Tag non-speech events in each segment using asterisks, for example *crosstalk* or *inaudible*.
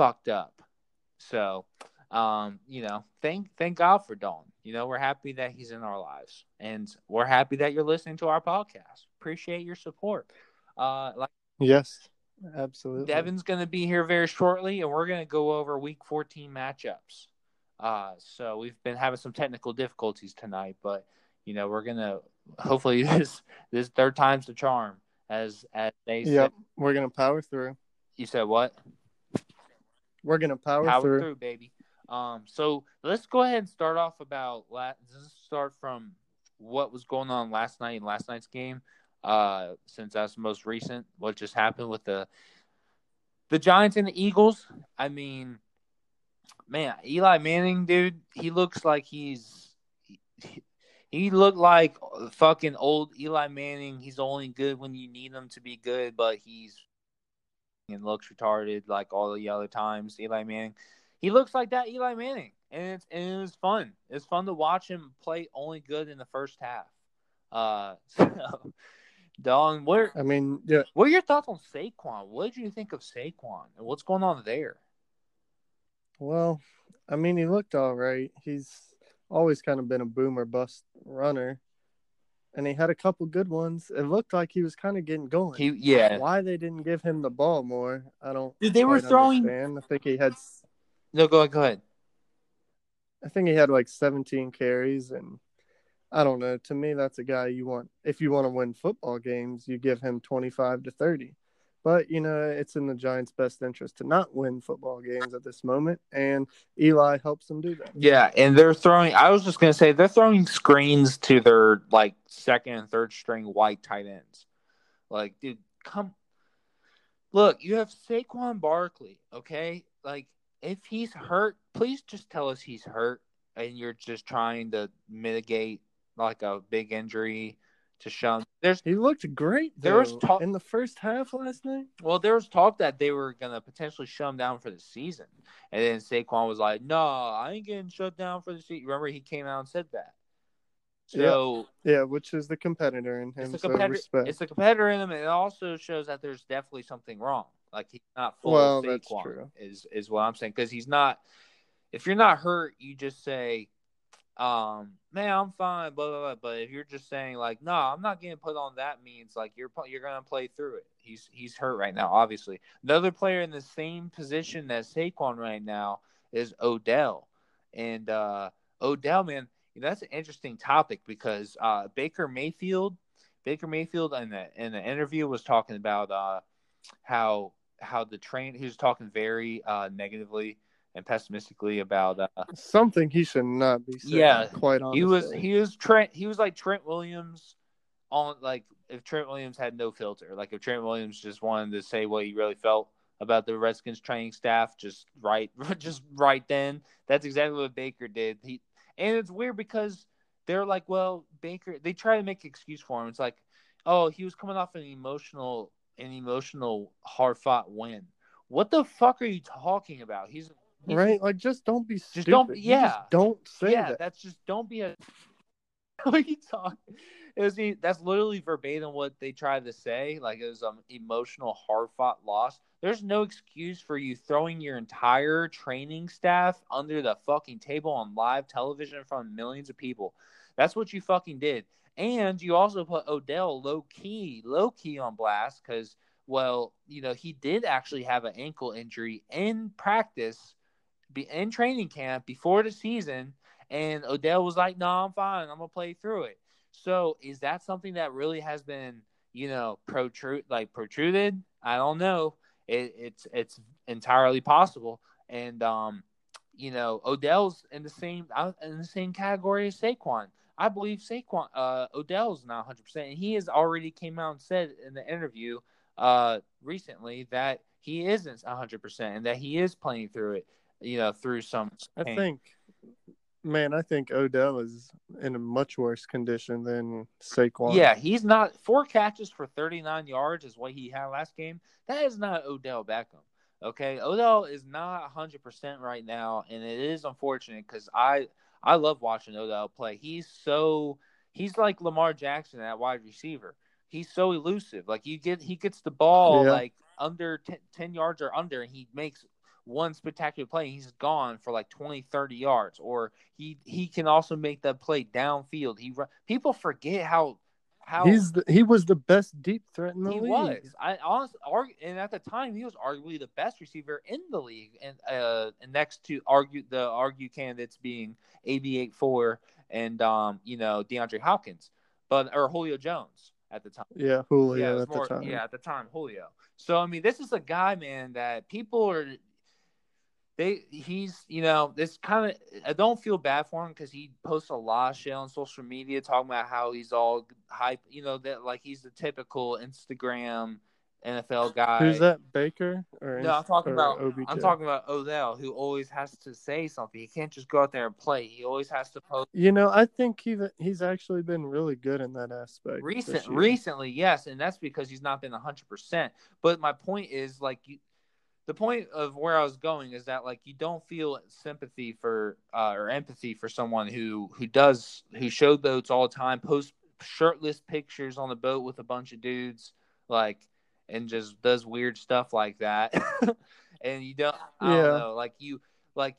fucked up. So, um, you know, thank thank God for Dalton. You know, we're happy that he's in our lives, and we're happy that you're listening to our podcast. Appreciate your support. Uh, like yes, absolutely. Devin's going to be here very shortly, and we're going to go over Week 14 matchups. Uh, so we've been having some technical difficulties tonight, but you know we're gonna hopefully *laughs* this this third time's the charm, as as they yep, said. we're gonna power through. You said what? We're gonna power, Power through. through, baby. Um, so let's go ahead and start off about last. Let's start from what was going on last night in last night's game. Uh, since that's the most recent, what just happened with the the Giants and the Eagles. I mean, man, Eli Manning, dude, he looks like he's he, he looked like fucking old Eli Manning. He's only good when you need him to be good, but he's and looks retarded like all the other times. Eli Manning, he looks like that Eli Manning, and it's and it was fun. It's fun to watch him play only good in the first half. Uh, *laughs* so, Don, what I mean, yeah, what are your thoughts on Saquon? What did you think of Saquon and what's going on there? well, I mean, he looked all right. He's always kind of been a boomer bust runner, and he had a couple good ones. It looked like he was kind of getting going. He yeah, Why they didn't give him the ball more, I don't. Dude, they were throwing- understand. I think he had. no go ahead, go ahead. I think he had like 17 carries, and I don't know. To me, that's a guy you want. If you want to win football games, you give him 25 to 30. But you know, it's in the Giants' best interest to not win football games at this moment, and Eli helps them do that. Yeah, and they're throwing. I was just gonna say they're throwing screens to their like second and third string white tight ends. Like, dude, come. Look, you have Saquon Barkley. Okay, like if he's hurt, please just tell us he's hurt, and you're just trying to mitigate like a big injury to shun. There's He looked great. There was talk- in the first half last night. well, there was talk that they were gonna potentially shut him down for the season, and then Saquon was like, "No, I ain't getting shut down for the season." Remember, he came out and said that. So Yeah, which is the competitor in him. it's a so competitor. respect. it's a competitor in him, and it also shows that there's definitely something wrong. Like he's not full Well, Saquon. true. Is is what I'm saying because he's not. If you're not hurt, you just say, um, "Man, I'm fine." Blah blah blah. But if you're just saying like, "No, I'm not getting put on," that means like you're you're gonna play through it. He's he's hurt right now. Obviously, another player in the same position as Saquon right now is Odell, and uh, Odell, man, that's an interesting topic because uh, Baker Mayfield, Baker Mayfield in the in the interview was talking about uh, how how the train he was talking very uh, negatively and pessimistically about uh, Something he should not be saying. Yeah, quite honestly. he was he was Trent he was like Trent Williams on like if Trent Williams had no filter like if Trent Williams just wanted to say what he really felt about the Redskins training staff just right *laughs* just right then that's exactly what Baker did he and it's weird because they're like well Baker they try to make an excuse for him it's like oh he was coming off an emotional an emotional hard fought win what the fuck are you talking about he's right. Like, just don't be stupid. don't- You just yeah. don't say yeah, that. that's just don't be a. *laughs* what you talking? It was that's literally verbatim what they tried to say. Like it was an emotional, hard fought loss. There's no excuse for you throwing your entire training staff under the fucking table on live television in front of millions of people. That's what you fucking did. And you also put Odell low key, low key on blast because, well, you know, he did actually have an ankle injury in practice be in training camp before the season, and Odell was like, "No, I'm fine. I'm gonna play through it." So, is that something that really has been, you know, protrude like protruded? I don't know. It, it's it's entirely possible, and um, you know, Odell's in the same uh, in the same category as Saquon. I believe Saquon, uh, Odell's not 100, percent and he has already came out and said in the interview, uh, recently that he isn't 100 percent and that he is playing through it you know, through some. I think, man, I think Odell is in a much worse condition than Saquon. Yeah, he's not four catches for 39 yards is what he had last game. That is not Odell Beckham. Okay, Odell is not 100% right now, and it is unfortunate because I I love watching Odell play. He's so he's like Lamar Jackson at wide receiver. He's so elusive. Like you get he gets the ball Yeah. like under 10, 10 yards or under, and he makes one spectacular play and he's gone for like 20 30 yards or he he can also make that play downfield he people forget how how he's the, he was the best deep threat in the he league. was i honestly and at the time he was arguably the best receiver in the league and uh and next to argue the argue candidates being ab84 and um you know deandre hopkins but or julio jones at the time Yeah, Julio yeah, at more, the time. Yeah, at the time, Julio. So I mean, this is a guy, man, that people are. They he's you know this kind of I don't feel bad for him because he posts a lot of shit on social media talking about how he's all hype, you know that like he's the typical Instagram NFL guy. Who's that? Baker or No, I'm talking about OBJ? I'm talking about Odell, who always has to say something. He can't just go out there and play. He always has to post. You know, I think he he's actually been really good in that aspect. Recent, recently, yes, and that's because he's not been hundred percent. But my point is, like, you, the point of where I was going is that, like, you don't feel sympathy for uh, or empathy for someone who who does who showed boats all the time, post shirtless pictures on the boat with a bunch of dudes, like, and just does weird stuff like that. *laughs* and you don't, I Yeah. don't know, like you, like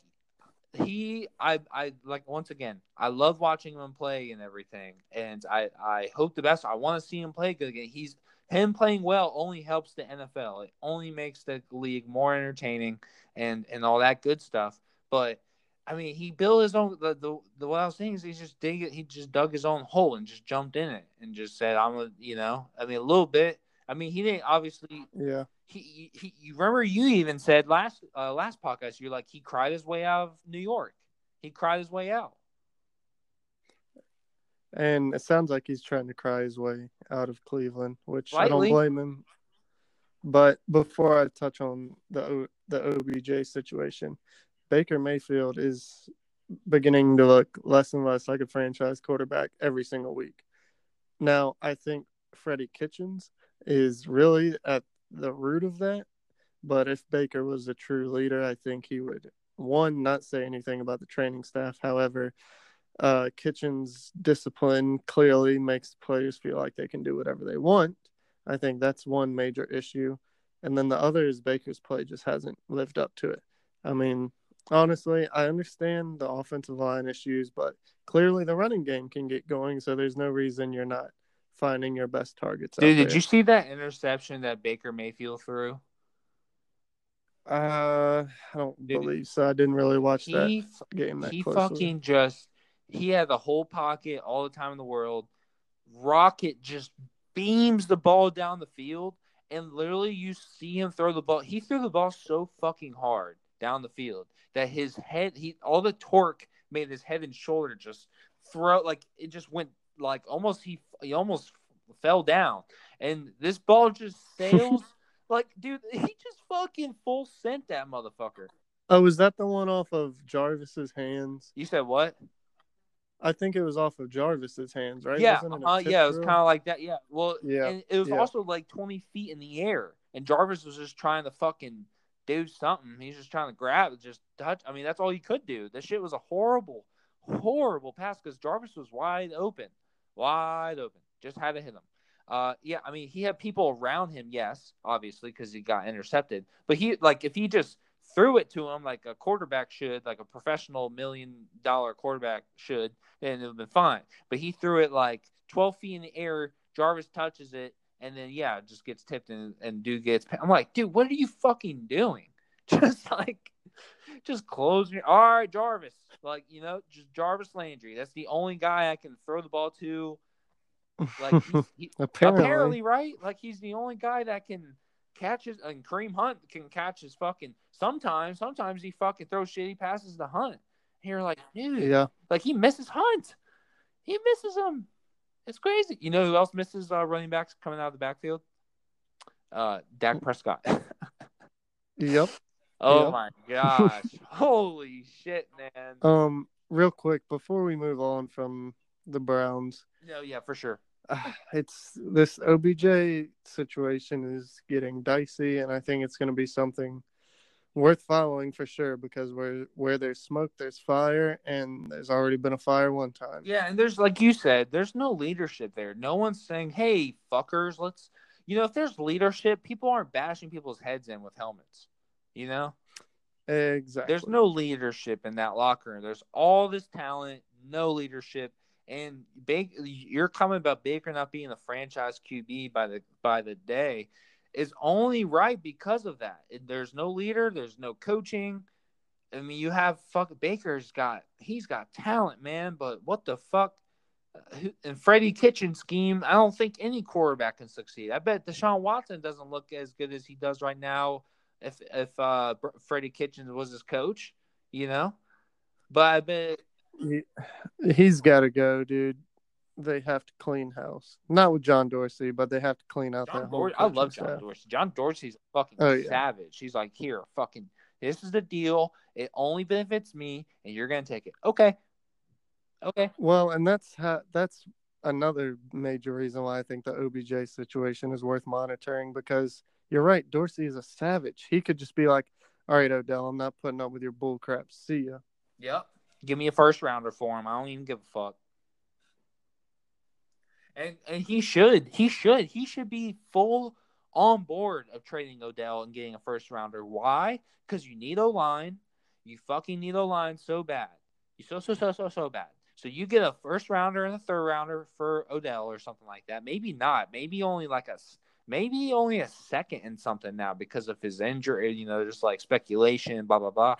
he I I like once again I love watching him play and everything and I I hope the best I want to see him play good again he's him playing well only helps the NFL it only makes the league more entertaining and and all that good stuff but I mean he built his own the the, the what I was saying is he just dig it he just dug his own hole and just jumped in it and just said I'm a you know I mean a little bit I mean he didn't obviously Yeah, he, he you remember you even said last uh, last podcast you're like he cried his way out of New York. He cried his way out. And it sounds like he's trying to cry his way out of Cleveland, which I don't blame him. But before I touch on the the OBJ situation, Baker Mayfield is beginning to look less and less like a franchise quarterback every single week. Now, I think Freddie Kitchens is really at the root of that. But if Baker was a true leader, I think he would one not say anything about the training staff. However, uh, Kitchens' discipline clearly makes players feel like they can do whatever they want. I think that's one major issue. And then the other is Baker's play just hasn't lived up to it. I mean, honestly, I understand the offensive line issues, but clearly the running game can get going, so there's no reason you're not finding your best targets. Dude, did you see that interception that Baker Mayfield threw? Uh, I don't Dude, believe so. I didn't really watch that He f- game that he closely. fucking just he had the whole pocket all the time in the world. Rocket just beams the ball down the field, and literally you see him throw the ball. He threw the ball so fucking hard down the field that his head, he all the torque made his head and shoulder just throw like it just went like almost he he almost fell down, and this ball just *laughs* sails. Like, dude, he just fucking full sent that motherfucker. Oh, was that the one off of Jarvis's hands? You said what? I think it was off of Jarvis's hands, right? Yeah, it uh, yeah, it was kind of like that. Yeah, well, Yeah, and it was yeah. also like twenty feet in the air, and Jarvis was just trying to fucking do something. He's just trying to grab, just touch. I mean, that's all he could do. This shit was a horrible, horrible pass because Jarvis was wide open, wide open. Just had to hit him. Uh, yeah, I mean, he had people around him, yes, obviously, because he got intercepted. But he, like, if he just threw it to him like a quarterback should, like a professional million dollar quarterback should, then it would have been fine. But he threw it like 12 feet in the air. Jarvis touches it, and then, yeah, it just gets tipped, and, and dude gets. I'm like, dude, what are you fucking doing? *laughs* Just like, just close your. All right, Jarvis. Like, you know, just Jarvis Landry. That's the only guy I can throw the ball to. Like, he's, *laughs* he, apparently, apparently, right? Like he's the only guy that can catch his and Kareem Hunt can catch his fucking sometimes, sometimes he fucking throws shitty passes to Hunt. And you're like, dude, yeah. like he misses Hunt. He misses him. It's crazy. You know who else misses uh, running backs coming out of the backfield? Uh Dak Prescott. *laughs* Yep. oh Yep. my gosh. *laughs* Holy shit, man. Um, real quick before we move on from the Browns, no, yeah, for sure. uh, it's this OBJ situation is getting dicey, and I think it's going to be something worth following for sure because where where there's smoke, there's fire, and there's already been a fire one time. Yeah, and there's like you said, there's no leadership there. No one's saying, "Hey, fuckers, let's." You know, if there's leadership, people aren't bashing people's heads in with helmets. You know, Exactly. There's no leadership in that locker room. There's all this talent, no leadership. And Baker, you're coming about Baker not being a franchise QB by the by the day is only right because of that. There's no leader. There's no coaching. I mean, you have fuck Baker's got he's got talent, man. But what the fuck? And Freddie Kitchen scheme, I don't think any quarterback can succeed. I bet Deshaun Watson doesn't look as good as he does right now if if uh Freddie Kitchens was his coach, you know. But I bet he, he's got to go, dude. They have to clean house. Not with John Dorsey, but they have to clean out John that Dor- I love John staff. Dorsey. John Dorsey's fucking Oh, yeah. savage. He's like, here, fucking, this is the deal. It only benefits me, and you're gonna take it. Okay, okay. Well, and that's how, that's another major reason why I think the OBJ situation is worth monitoring because you're right. Dorsey is a savage. He could just be like, "All right, Odell, I'm not putting up with your bull crap. See ya." Yep. Give me a first rounder for him. I don't even give a fuck. And and he should. He should. He should be full on board of trading Odell and getting a first rounder. Why? Because you need a line. You fucking need a line so bad. You so so so so so bad. So you get a first rounder and a third rounder for Odell or something like that. Maybe not. Maybe only like a maybe only a second and something now because of his injury. You know, just like speculation, blah blah blah.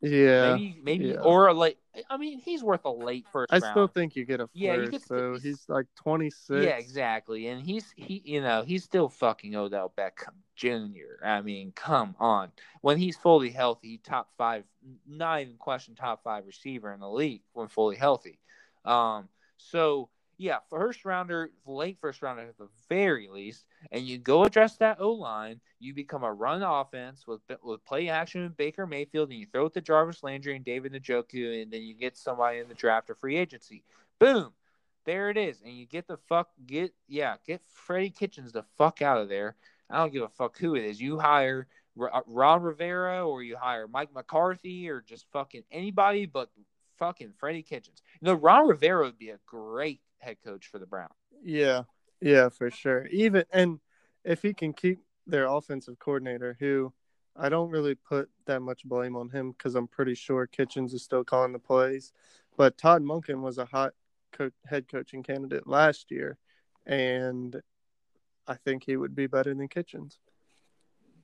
Yeah, Maybe, maybe, yeah. or a late. I mean, he's worth a late first I round. still think you get a first. Yeah, you get- so he's like 26. yeah, exactly. And he's he, you know, he's still fucking Odell Beckham Jr. I mean, come on. When he's fully healthy, top five, not even question, top five receiver in the league when fully healthy. Um, so yeah, first rounder, late first rounder at the very least, and you go address that O line. You become a run offense with with play action with Baker Mayfield, and you throw it to Jarvis Landry and David Njoku, and then you get somebody in the draft or free agency. Boom, there it is, and you get the fuck get yeah get Freddie Kitchens the fuck out of there. I don't give a fuck who it is. You hire Ron Rivera or you hire Mike McCarthy or just fucking anybody but fucking Freddie Kitchens. You know, Ron Rivera would be a great head coach for the Browns. Yeah, yeah, for sure. Even and if he can keep their offensive coordinator, who I don't really put that much blame on him because I'm pretty sure Kitchens is still calling the plays. But Todd Monken was a hot co- head coaching candidate last year, and I think he would be better than Kitchens.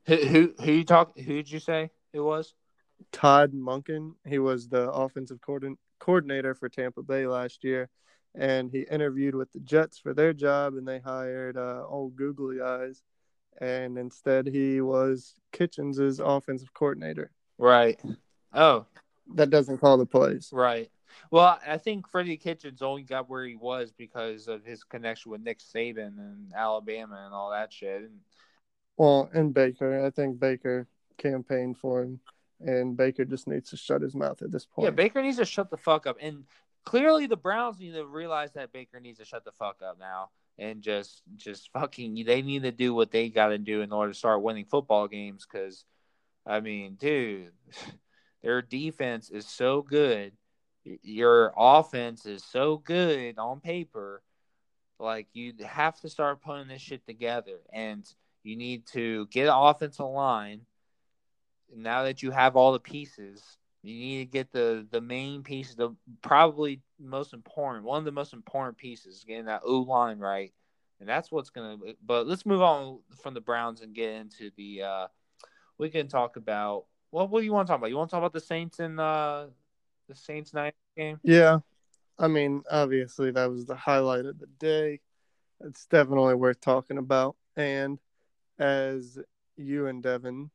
Who who who you talk? Who did you say it was? Todd Monken, he was the offensive coordin- coordinator for Tampa Bay last year, and he interviewed with the Jets for their job, and they hired uh, old googly eyes, and instead he was Kitchens's offensive coordinator. Right. Oh, That doesn't call the plays. right. Well, I think Freddie Kitchens only got where he was because of his connection with Nick Saban and Alabama and all that shit. And Well, and Baker, I think Baker campaigned for him, and Baker just needs to shut his mouth at this point. Yeah, Baker needs to shut the fuck up. And clearly the Browns need to realize that Baker needs to shut the fuck up now and just just fucking they need to do what they got to do in order to start winning football games cuz I mean, dude, *laughs* their defense is so good. Your offense is so good on paper. Like you have to start putting this shit together and you need to get an offensive line now that you have all the pieces, you need to get the the main piece, the probably most important, one of the most important pieces, getting that O line right, and that's what's gonna. But let's move on from the Browns and get into the. uh We can talk about. Well, what do you want to talk about? You want to talk about the Saints and uh the Saints night game? Yeah. I mean, obviously, that was the highlight of the day. It's definitely worth talking about. And as you and Devin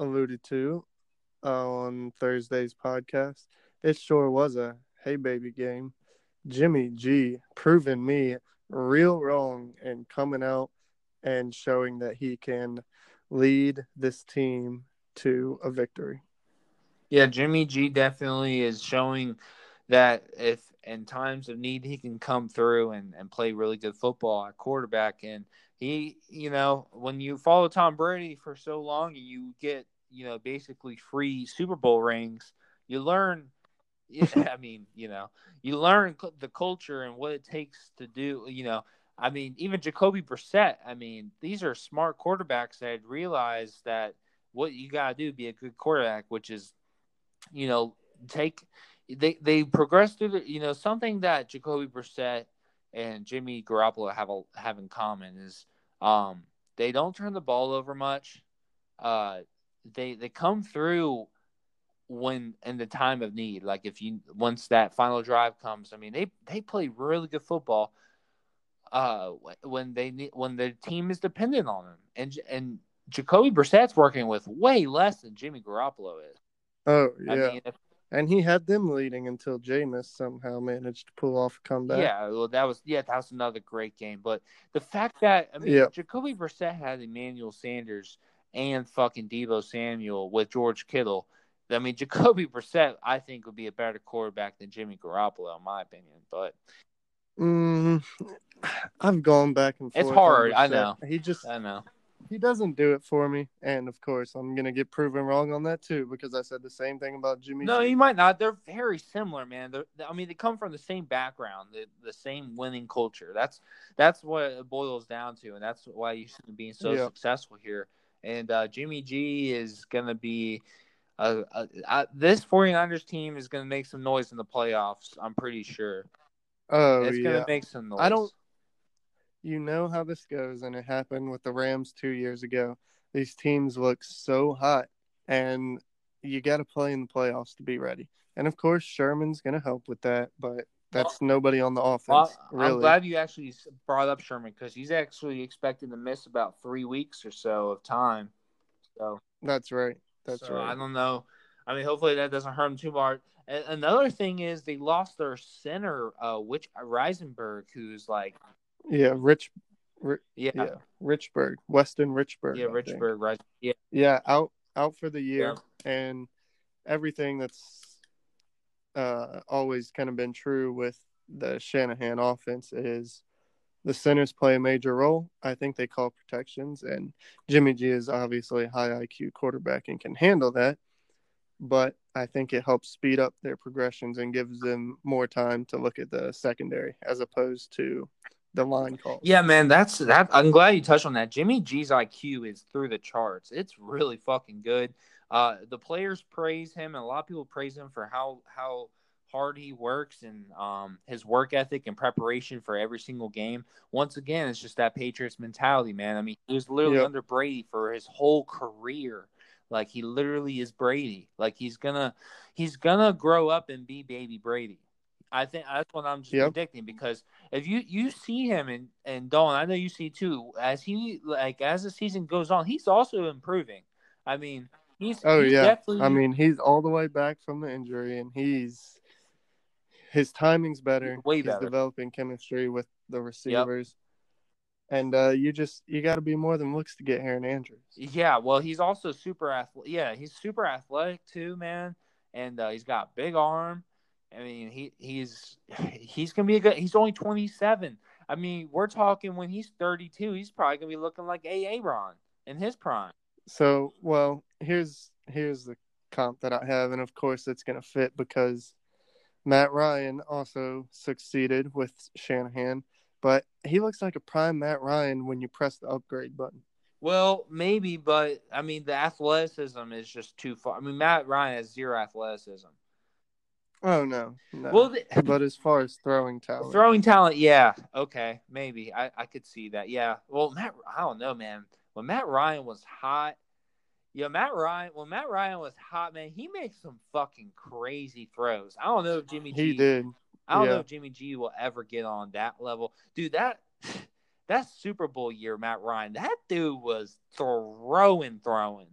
alluded to uh, on Thursday's podcast, it sure was a hey baby game. Jimmy G proving me real wrong and coming out and showing that he can lead this team to a victory. Yeah, Jimmy G definitely is showing that if in times of need he can come through and, and play really good football at quarterback. And he, you know, when you follow Tom Brady for so long and you get, you know, basically free Super Bowl rings, you learn. Yeah, *laughs* I mean, you know, you learn the culture and what it takes to do. You know, I mean, even Jacoby Brissett. I mean, these are smart quarterbacks that realize that what you gotta do to be a good quarterback, which is, you know, take they they progress through the you know something that Jacoby Brissett and Jimmy Garoppolo have a, have in common is um they don't turn the ball over much. Uh, they they come through when in the time of need. Like if you once that final drive comes, I mean they they play really good football. Uh, when they need when the team is dependent on them, and and Jacoby Brissett's working with way less than Jimmy Garoppolo is. Oh yeah, I mean, if, and he had them leading until Jameis somehow managed to pull off a comeback. Yeah, well, that was yeah, that was another great game. But the fact that I mean, yeah. Jacoby Brissett had Emmanuel Sanders and fucking Deebo Samuel with George Kittle I mean, Jacoby Brissett, I think, would be a better quarterback than Jimmy Garoppolo, in my opinion. But mm, I've gone back and forth. It's hard. I know. He just, I know. He doesn't do it for me, and of course, I'm gonna get proven wrong on that too because I said the same thing about Jimmy. No, G. might not. They're very similar, man. They're, I mean, they come from the same background, the, the same winning culture. That's that's what it boils down to, and that's why you should be so yeah. successful here. And uh, Jimmy G is gonna be uh, uh, uh, this 49ers team is going to make some noise in the playoffs. I'm pretty sure. Oh, it's going to make some noise. I don't. You know how this goes, and it happened with the Rams two years ago. These teams look so hot, and you got to play in the playoffs to be ready. And of course, Sherman's going to help with that, but that's well, nobody on the offense. Well, really. I'm glad you actually brought up Sherman because he's actually expected to miss about three weeks or so of time. So that's right. That's so right. I don't know. I mean, hopefully that doesn't hurt them too much. And another thing is they lost their center, uh, which Reisenberg, who's like, yeah, Rich, yeah, yeah, Richburg, Weston Richburg. Yeah, Richburg, right? Yeah, yeah, out out for the year, yeah. and everything that's uh, always kind of been true with the Shanahan offense is the centers play a major role. I think they call protections, and Jimmy G is obviously a high IQ quarterback and can handle that. But I think it helps speed up their progressions and gives them more time to look at the secondary as opposed to the line calls. Yeah, man, that's that. I'm glad you touched on that. Jimmy G's IQ is through the charts. It's really fucking good. Uh, the players praise him, and a lot of people praise him for how how hard he works and um, his work ethic and preparation for every single game. Once again, it's just that Patriots mentality, man. I mean, he was literally yep. under Brady for his whole career. Like he literally is Brady. Like he's gonna he's gonna grow up and be baby Brady. I think that's what I'm just yep. predicting because if you you see him and and Dawn, I know you see too. As he like as the season goes on, he's also improving. I mean, he's oh he's yeah. Definitely... I mean, he's all the way back from the injury, and he's his timing's better. Way He's better. developing chemistry with the receivers. Yep. And uh, you just you got to be more than looks to get Erin Andrews. Yeah, well, he's also super athletic. Yeah, he's super athletic too, man. And uh, he's got big arm. I mean, he he's he's gonna be a good. He's only twenty seven. I mean, we're talking when he's thirty two. He's probably gonna be looking like A. A. Ron in his prime. So, well, here's here's the comp that I have, and of course, it's gonna fit because Matt Ryan also succeeded with Shanahan, but he looks like a prime Matt Ryan when you press the upgrade button. Well, maybe, but I mean, the athleticism is just too far. I mean, Matt Ryan has zero athleticism. Oh no, no. Well, the, *laughs* but as far as throwing talent, throwing talent, yeah, okay, maybe I I could see that. Yeah. Well, Matt, I don't know, man. When Matt Ryan was hot, yeah, Matt Ryan. When Matt Ryan was hot, man, he makes some fucking crazy throws. I don't know if Jimmy G. He did. I don't yeah. know if Jimmy G will ever get on that level, dude. That *laughs* that Super Bowl year, Matt Ryan, that dude was throwing, throwing.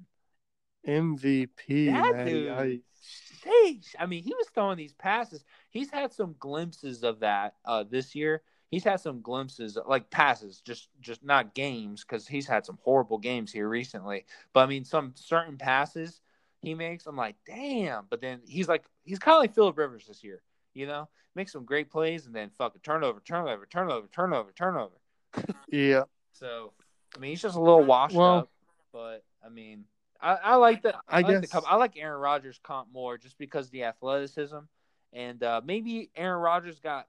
MVP. That dude. I... I mean, he was throwing these passes. He's had some glimpses of that uh, this year he's had some glimpses like passes just just not games because he's had some horrible games here recently. But i mean some certain passes he makes i'm like damn. But then he's like he's kind of like philip rivers this year you know? Makes some great plays and then fucking turnover turnover turnover turnover turnover. *laughs* Yeah. So i mean he's just a little washed well, up but i mean I, I like the I, I like guess... the I like Aaron Rodgers comp more just because the athleticism and uh, maybe Aaron Rodgers got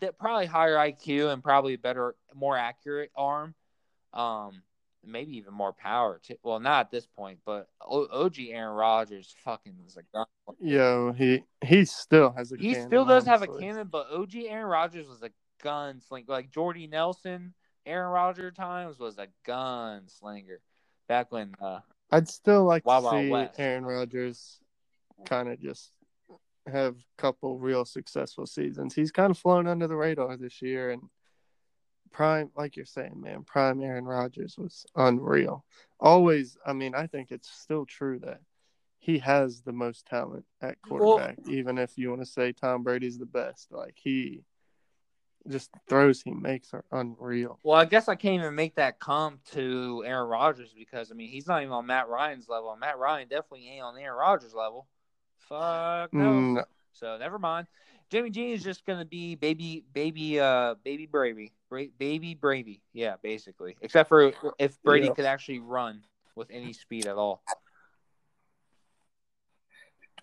that probably higher IQ and probably better, more accurate arm. Um, maybe even more power. To, well, not at this point, but o- OG Aaron Rodgers fucking is a gun. Yo, he he still has a. He cannon, still does have a cannon, but OG Aaron Rodgers was a gunslinger. Like Jordy Nelson, Aaron Rodgers times was a gunslinger back when. uh I'd still like Wild to see. Aaron Rodgers kind of just have a couple real successful seasons. He's kind of flown under the radar this year, and prime, like you're saying, man, prime Aaron Rodgers was unreal. Always, I mean, I think it's still true that he has the most talent at Well- quarterback, even if you want to say Tom Brady's the best. Like he just throws he makes are unreal. Well, I guess I can't even make that come to Aaron Rodgers because I mean he's not even on Matt Ryan's level. Matt Ryan definitely ain't on Aaron Rodgers' level. Fuck no. Mm, So never mind. Jimmy G is just gonna be baby, baby, uh, baby Brady, Bra- baby Brady. Yeah, basically. Except for if Brady Yeah. could actually run with any speed at all.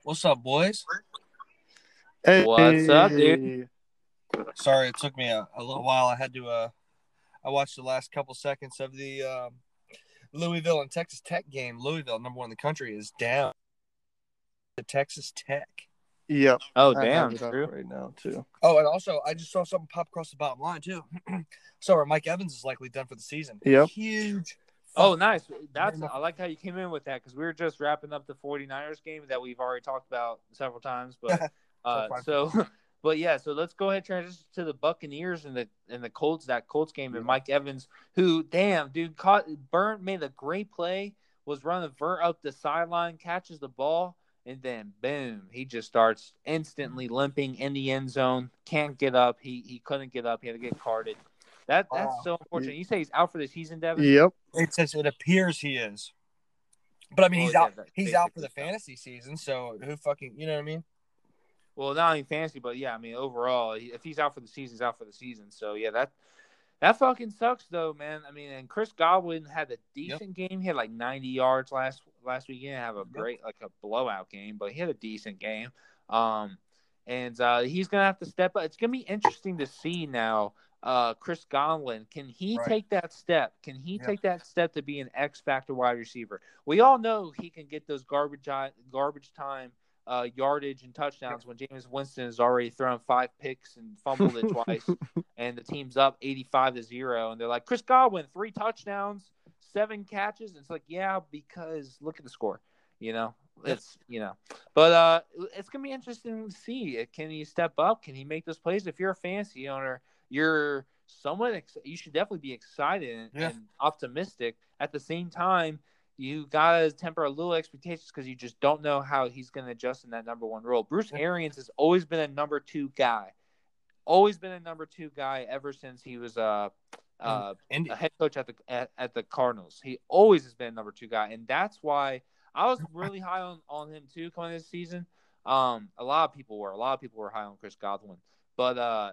What's up, boys? Hey. What's up, dude? Sorry, it took me a, a little while. I had to. uh I watched the last couple seconds of the um, Louisville and Texas Tech game. Louisville, number one in the country, is down to Texas Tech. Yep. Oh I damn, have true. right now too. Oh, and also, I just saw something pop across the bottom line too. *clears throat* so, Mike Evans is likely done for the season. Yep. Huge. Oh, nice. That's I like how you came in with that because we were just wrapping up the 49ers game that we've already talked about several times. But *laughs* uh, fine. so, *laughs* but yeah, so let's go ahead and transition to the Buccaneers and the and the Colts that Colts game and Mike Evans, who damn dude caught Burnt made a great play, was running vert up the sideline, catches the ball, and then boom, he just starts instantly limping in the end zone. Can't get up. He he couldn't get up. He had to get carded. That that's Wow. so unfortunate. You say he's out for the season, Devin? Yep. It says it appears he is, but I mean, Well, he's oh, yeah, out. that's He's out for the so. fantasy season. So who fucking, you know what I mean? Well, not only fantasy, but yeah, I mean overall, if he's out for the season, he's out for the season. So yeah, that that fucking sucks though, man. I mean, and Chris Godwin had a decent game. He had like 90 yards last last week. He didn't have a great like a blowout game, but he had a decent game. Um, and uh, he's gonna have to step up. It's gonna be interesting to see now. Uh, Chris Godwin, can he Right. take that step? Can he Yeah. take that step to be an X factor wide receiver? We all know he can get those garbage garbage time uh, yardage and touchdowns when Jameis Winston has already thrown five picks and fumbled it twice, *laughs* and the team's up eighty-five to zero, and they're like, Chris Godwin, three touchdowns, seven catches. It's like, yeah, because look at the score, you know. It's you know, but uh, it's gonna be interesting to see. Can he step up? Can he make those plays? If you're a fantasy owner, you're somewhat. Ex- you should definitely be excited and, Yeah. and optimistic. At the same time, you gotta temper a little expectations because you just don't know how he's gonna adjust in that number one role. Bruce. Arians has always been a number two guy, always been a number two guy ever since he was uh, uh, Indy. a head coach at the at, at the Cardinals. He always has been a number two guy, and that's why I was *laughs* really high on, on him too coming this season. Um, a lot of people were. A lot of people were high on Chris Godwin, but uh,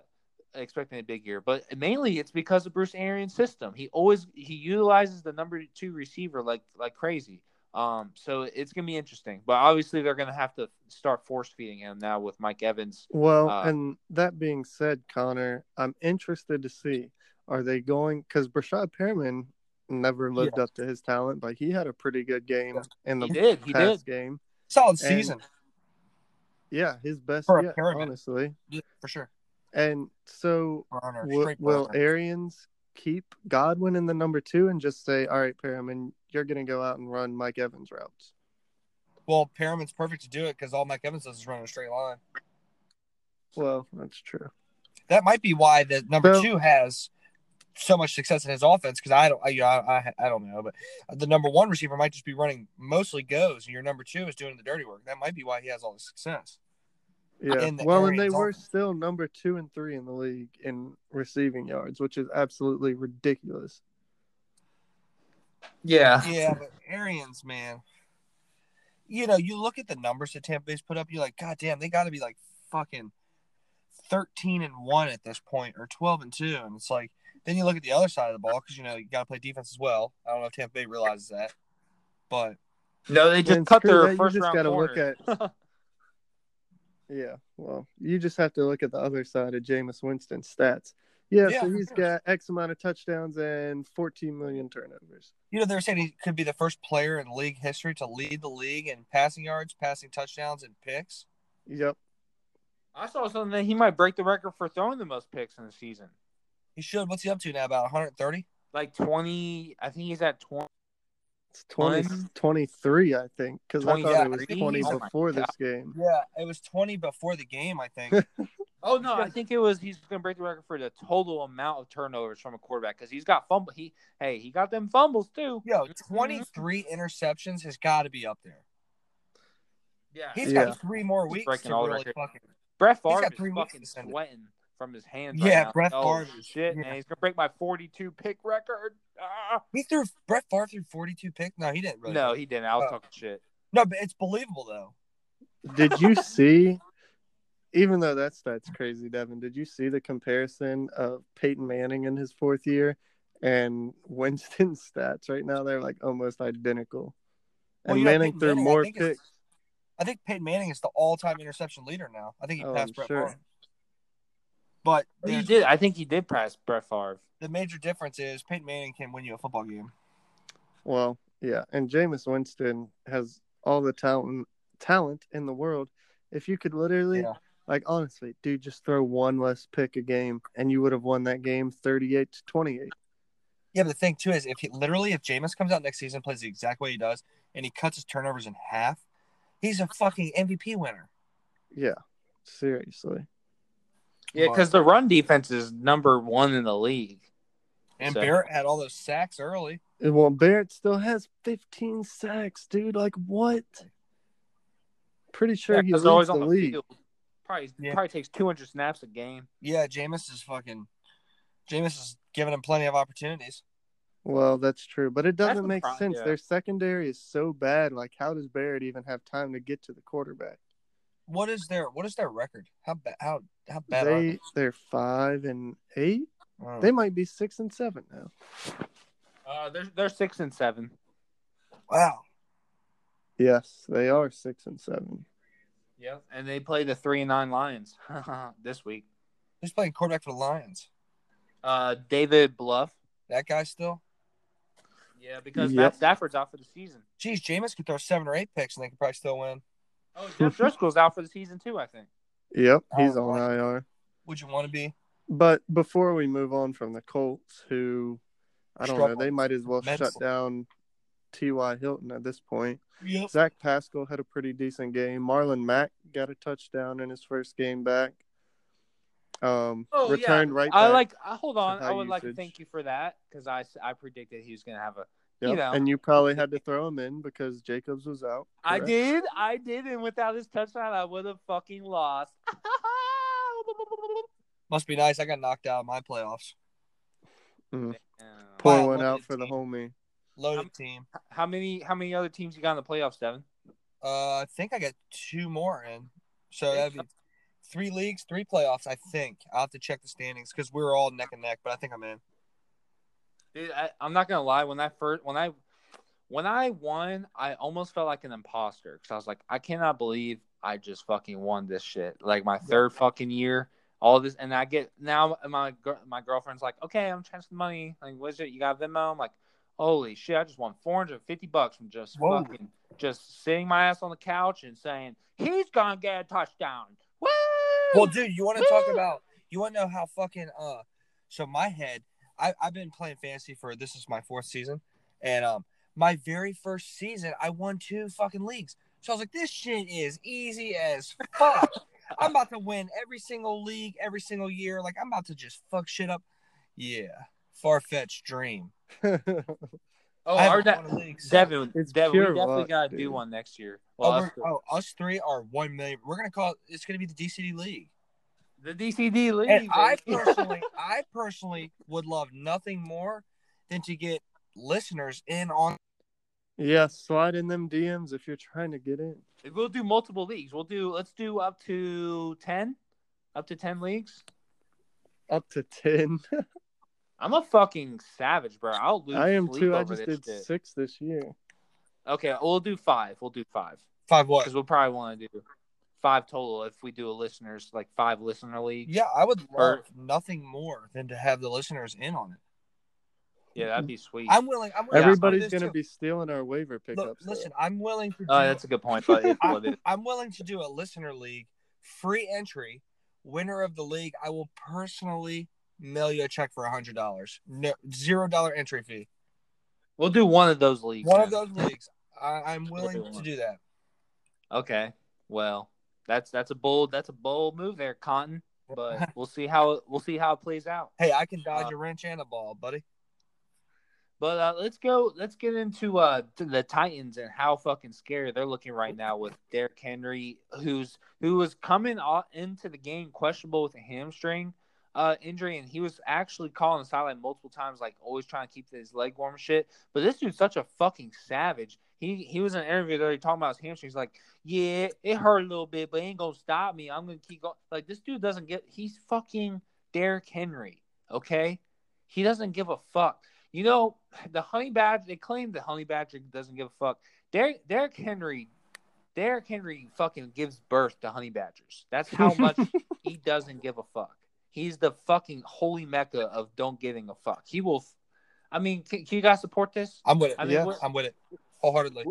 expecting a big year. But mainly it's because of Bruce Arians' system. He always he utilizes the number two receiver like like crazy. Um, so it's gonna be interesting. But obviously they're gonna have to start force feeding him now with Mike Evans. Well, Uh, and that being said, Connor, I'm interested to see are they going because Breshad Perriman never lived up to his talent, but he had a pretty good game in the He did. He did. past game. Solid And- season Yeah, his best For a yet, honestly. Yeah, for sure. And so will, will. Arians keep Godwin in the number two and just say, "All right, Perriman, you're going to go out and run Mike Evans routes"? Well, Perriman's perfect to do it because all Mike Evans does is run a straight line. Well, that's true. That might be why the number So- two has so much success in his offense because I don't, I, you know, I, I, I don't know, but the number one receiver might just be running mostly goes, and your number two is doing the dirty work. That might be why he has all the success. Yeah. in the Well, and they Arians were still number two and three in the league in receiving yards, which is absolutely ridiculous. Yeah. Yeah, but Arians, man, you know, you look at the numbers that Tampa Bay's put up, you're like, God damn, they got to be like fucking thirteen and one at this point, or twelve and two, and it's like. Then you look at the other side of the ball because you know you got to play defense as well. I don't know if Tampa Bay realizes that, but No, they just And cut their that, you first just round gotta look corner. *laughs* Yeah. Well, you just have to look at the other side of Jameis Winston's stats. Yeah, Yeah, so for he's sure. got X amount of touchdowns and 14 million turnovers. You know, they're saying he could be the first player in league history to lead the league in passing yards, passing touchdowns, and picks. Yep. I saw something that he might break the record for throwing the most picks in the season. He should. What's he up to now? About 130? Like twenty, I think he's at twenty. It's 20, One. 23, I think, because I thought it was 20 Oh before this game. Yeah, it was 20 before the game, I think. *laughs* Oh no, I think it was he's going to break the record for the total amount of turnovers from a quarterback because he's got fumble. He hey, he got them fumbles too. Yo, mm-hmm. 23 interceptions has got to be up there. Yeah, He's Yeah. got three more He's weeks breaking to all the really records. fucking. Brett Favre is fucking to it. sweating from his hands. Yeah, right now. Brett oh, Favre is- Shit, yeah. man, he's gonna break my forty-two pick record. Ah. He threw Brett Favre threw 42 picks. No, he didn't. Really No, he didn't. I was Oh. talking shit. no, but it's believable though. Did you *laughs* see, even though that stat's crazy, Devin, did you see the comparison of Peyton Manning in his fourth year and *laughs* Winston's stats right now? They're like almost identical. And you know, Manning Peyton threw Manning, I more think, is- picks. I think Peyton Manning is the all-time interception leader now. I think he Oh, passed I'm Brett sure. Favre. But He did. I think he did pass Brett Favre. the major difference is Peyton Manning can win you a football game. Well, yeah, and Jameis Winston has all the talent talent in the world. If you could literally, Yeah. like honestly, dude, just throw one less pick a game, and you would have won that game thirty-eight to twenty-eight. Yeah, but the thing too is, if he literally, if Jameis comes out next season, plays the exact way he does, and he cuts his turnovers in half, he's a fucking MVP winner. Yeah, seriously. Yeah, because the run defense is number one in the league. And So- Barrett had all those sacks early. And, Well, Barrett still has fifteen sacks, dude. Like what? Pretty sure Yeah, he 'cause always the on the league. field. Probably Yeah. probably takes two hundred snaps a game. Yeah, Jameis is fucking. Jameis is giving him plenty of opportunities. Well, that's true, but it doesn't make pro- sense. yeah. Their secondary is so bad. Like, how does Barrett even have time to get to the quarterback? What is their What is their record? How bad? How how bad are they they? they're five and eight. Oh. They might be six and seven now. Uh, they're they're six and seven. Wow. Yes, they are six and seven. Yeah, and they play the three and nine Lions *laughs* this week. Who's playing quarterback for the Lions? Uh, David Bluff. That guy still. Yeah, because Yep. Matt Stafford's out for the season. Geez, Jameis could throw seven or eight picks and they could probably still win. Oh, Jeff Driskel's out for the season too. I think. Yep, he's on wow. IR. Would you want to be? But before we move on from the Colts, who I don't know, they might as well immensely. shut down T.Y. Hilton at this point. Yep. Zach Pascal had a pretty decent game. Marlon Mack got a touchdown in his first game back. Um, Oh, returned right back. I like. Uh, hold on. I would like to thank you for that because I I predicted he was going to have a. Yep, you know. and you probably had to throw him in because Jacobs was out. I did. I did, and without his touchdown, I would have fucking lost. *laughs* Must be nice. I got knocked out of my playoffs. Pour Wow, one out for the team. homie. Loaded Um, team. How many? How many other teams you got in the playoffs, Devin? Uh, I think I got two more in. So that'd be three leagues, three playoffs. I think I'll have to check the standings because we're all neck and neck. But I think I'm in. Dude, I, I'm not gonna lie. When I first, when I, when I won, I almost felt like an imposter because I was like, I cannot believe I just fucking won this shit. Like my third fucking year, all this, and I get now my my girlfriend's like, okay, I'm transferring money. Like, what's it? You got Venmo? I'm like, holy shit! I just won 450 bucks from just Whoa. fucking just sitting my ass on the couch and saying he's gonna get a touchdown. Woo! Well, dude, you want to talk about? You want to know how fucking uh? So my head, I I've been playing fantasy for this is my fourth season, and um, my very first season I won two fucking leagues. So I was like, this shit is easy as fuck. *laughs* I'm about to win every single league every single year. Like I'm about to just fuck shit up. Yeah, far fetched dream. oh, our haven't de- league since. Devin, It's Devin, we definitely luck, gotta dude. do one next year. Oh, Well, we're- us three. oh, us three are one million. We're gonna call it. It's gonna be the DCD league. The DCD league. And I *laughs* personally, I personally would love nothing more than to get listeners in on. yeah, slide in them DMs if you're trying to get in. we'll do multiple leagues. We'll do let's do up to ten, up to ten leagues. Up to ten. *laughs* I'm a fucking savage, bro. I'll lose. I am sleep too. I just did shit. six this year. Okay, we'll do five. We'll do five Five what? because we'll probably want to do five total if we do a listeners like five listener league. Yeah, I would love Or- nothing more than to have the listeners in on it. Yeah, that'd be sweet. I'm willing. I'm willing Everybody's going to be stealing our waiver too. pickups. Look, though. listen, I'm willing to. Oh, do, Oh, that's a good point, but it's what it is. I'm willing to do a listener league, free entry. Winner of the league, I will personally mail you a check for a hundred dollars. No, zero dollar entry fee. We'll do one of those leagues. One of those leagues, I, I'm willing do to do that. Okay. Well, that's that's a bold that's a bold move there, Cotton. But *laughs* we'll see how we'll see how it plays out. Hey, I can dodge Uh, a wrench and a ball, buddy. But uh, let's go. Let's get into uh the Titans and how fucking scary they're looking right now with Derrick Henry, who's who was coming into the game questionable with a hamstring uh injury, and he was actually calling the sideline multiple times, like always trying to keep his leg warm shit. But this dude's such a fucking savage. He he was in an interview there talking about his hamstring. He's like, yeah, it hurt a little bit, but it ain't gonna stop me. I'm gonna keep going. Like this dude doesn't get. He's fucking Derrick Henry. Okay, he doesn't give a fuck. You know, the honey badger, they claim the honey badger doesn't give a fuck. Derrick, Derrick Henry, Derrick Henry fucking gives birth to honey badgers. That's how *laughs* much he doesn't give a fuck. He's the fucking holy mecca of don't giving a fuck. He will, I mean, can, can you guys support this? I'm with it. I mean, Yeah. I'm with it wholeheartedly.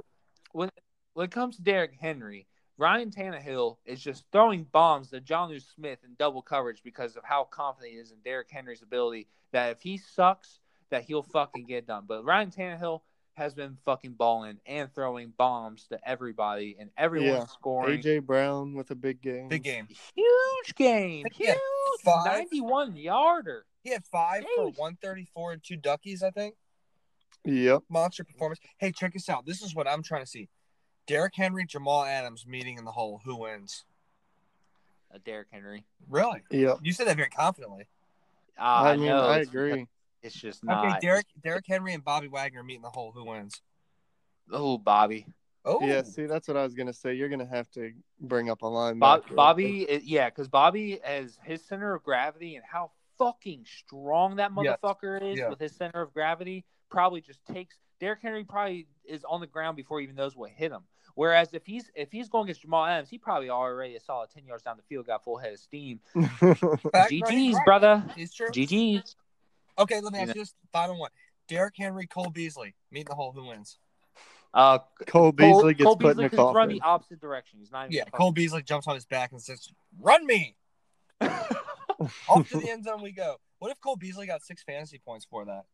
when when it comes to Derrick Henry, Ryan Tannehill is just throwing bombs to Jonnu Smith in double coverage because of how confident he is in Derrick Henry's ability that if he sucks, that he'll fucking get done. But Ryan Tannehill has been fucking balling and throwing bombs to everybody, and everyone Yeah. scoring. AJ Brown with a big game. Big game. Huge game, huge, ninety-one yarder. He had five for 134 and two duckies, I think. Yep. Monster performance. Hey, check this out. This is what I'm trying to see. Derrick Henry, Jamal Adams meeting in the hole. Who wins? Uh, Derrick Henry. Really? Yep. You said that very confidently. Uh, I mean, know, I it's- agree. It's just not. Okay, Derrick Derrick Henry and Bobby Wagner meet in the hole. Who wins? Oh, Bobby. Oh, Yeah, see, that's what I was gonna say. You're gonna have to bring up a line. Bob, Bobby, is- yeah, because Bobby has his center of gravity and how fucking strong that Yes. motherfucker is Yeah. with his center of gravity probably just takes Derrick Henry probably is on the ground before he even knows what hit him. Whereas if he's if he's going against Jamal Adams, he probably already saw it ten yards down the field, got full head of steam. *laughs* GG's, right. brother. He's true. GG's. Okay, let me ask you this final one. Derrick Henry, Cole Beasley meet in the hole. Who wins? Uh, Cole Cole, Beasley gets Cole put Beasley in a could run coffin. the opposite direction. He's not Yeah, Cole Beasley jumps on his back and says, "Run me!" *laughs* Off to the end zone we go. What if Cole Beasley got six fantasy points for that?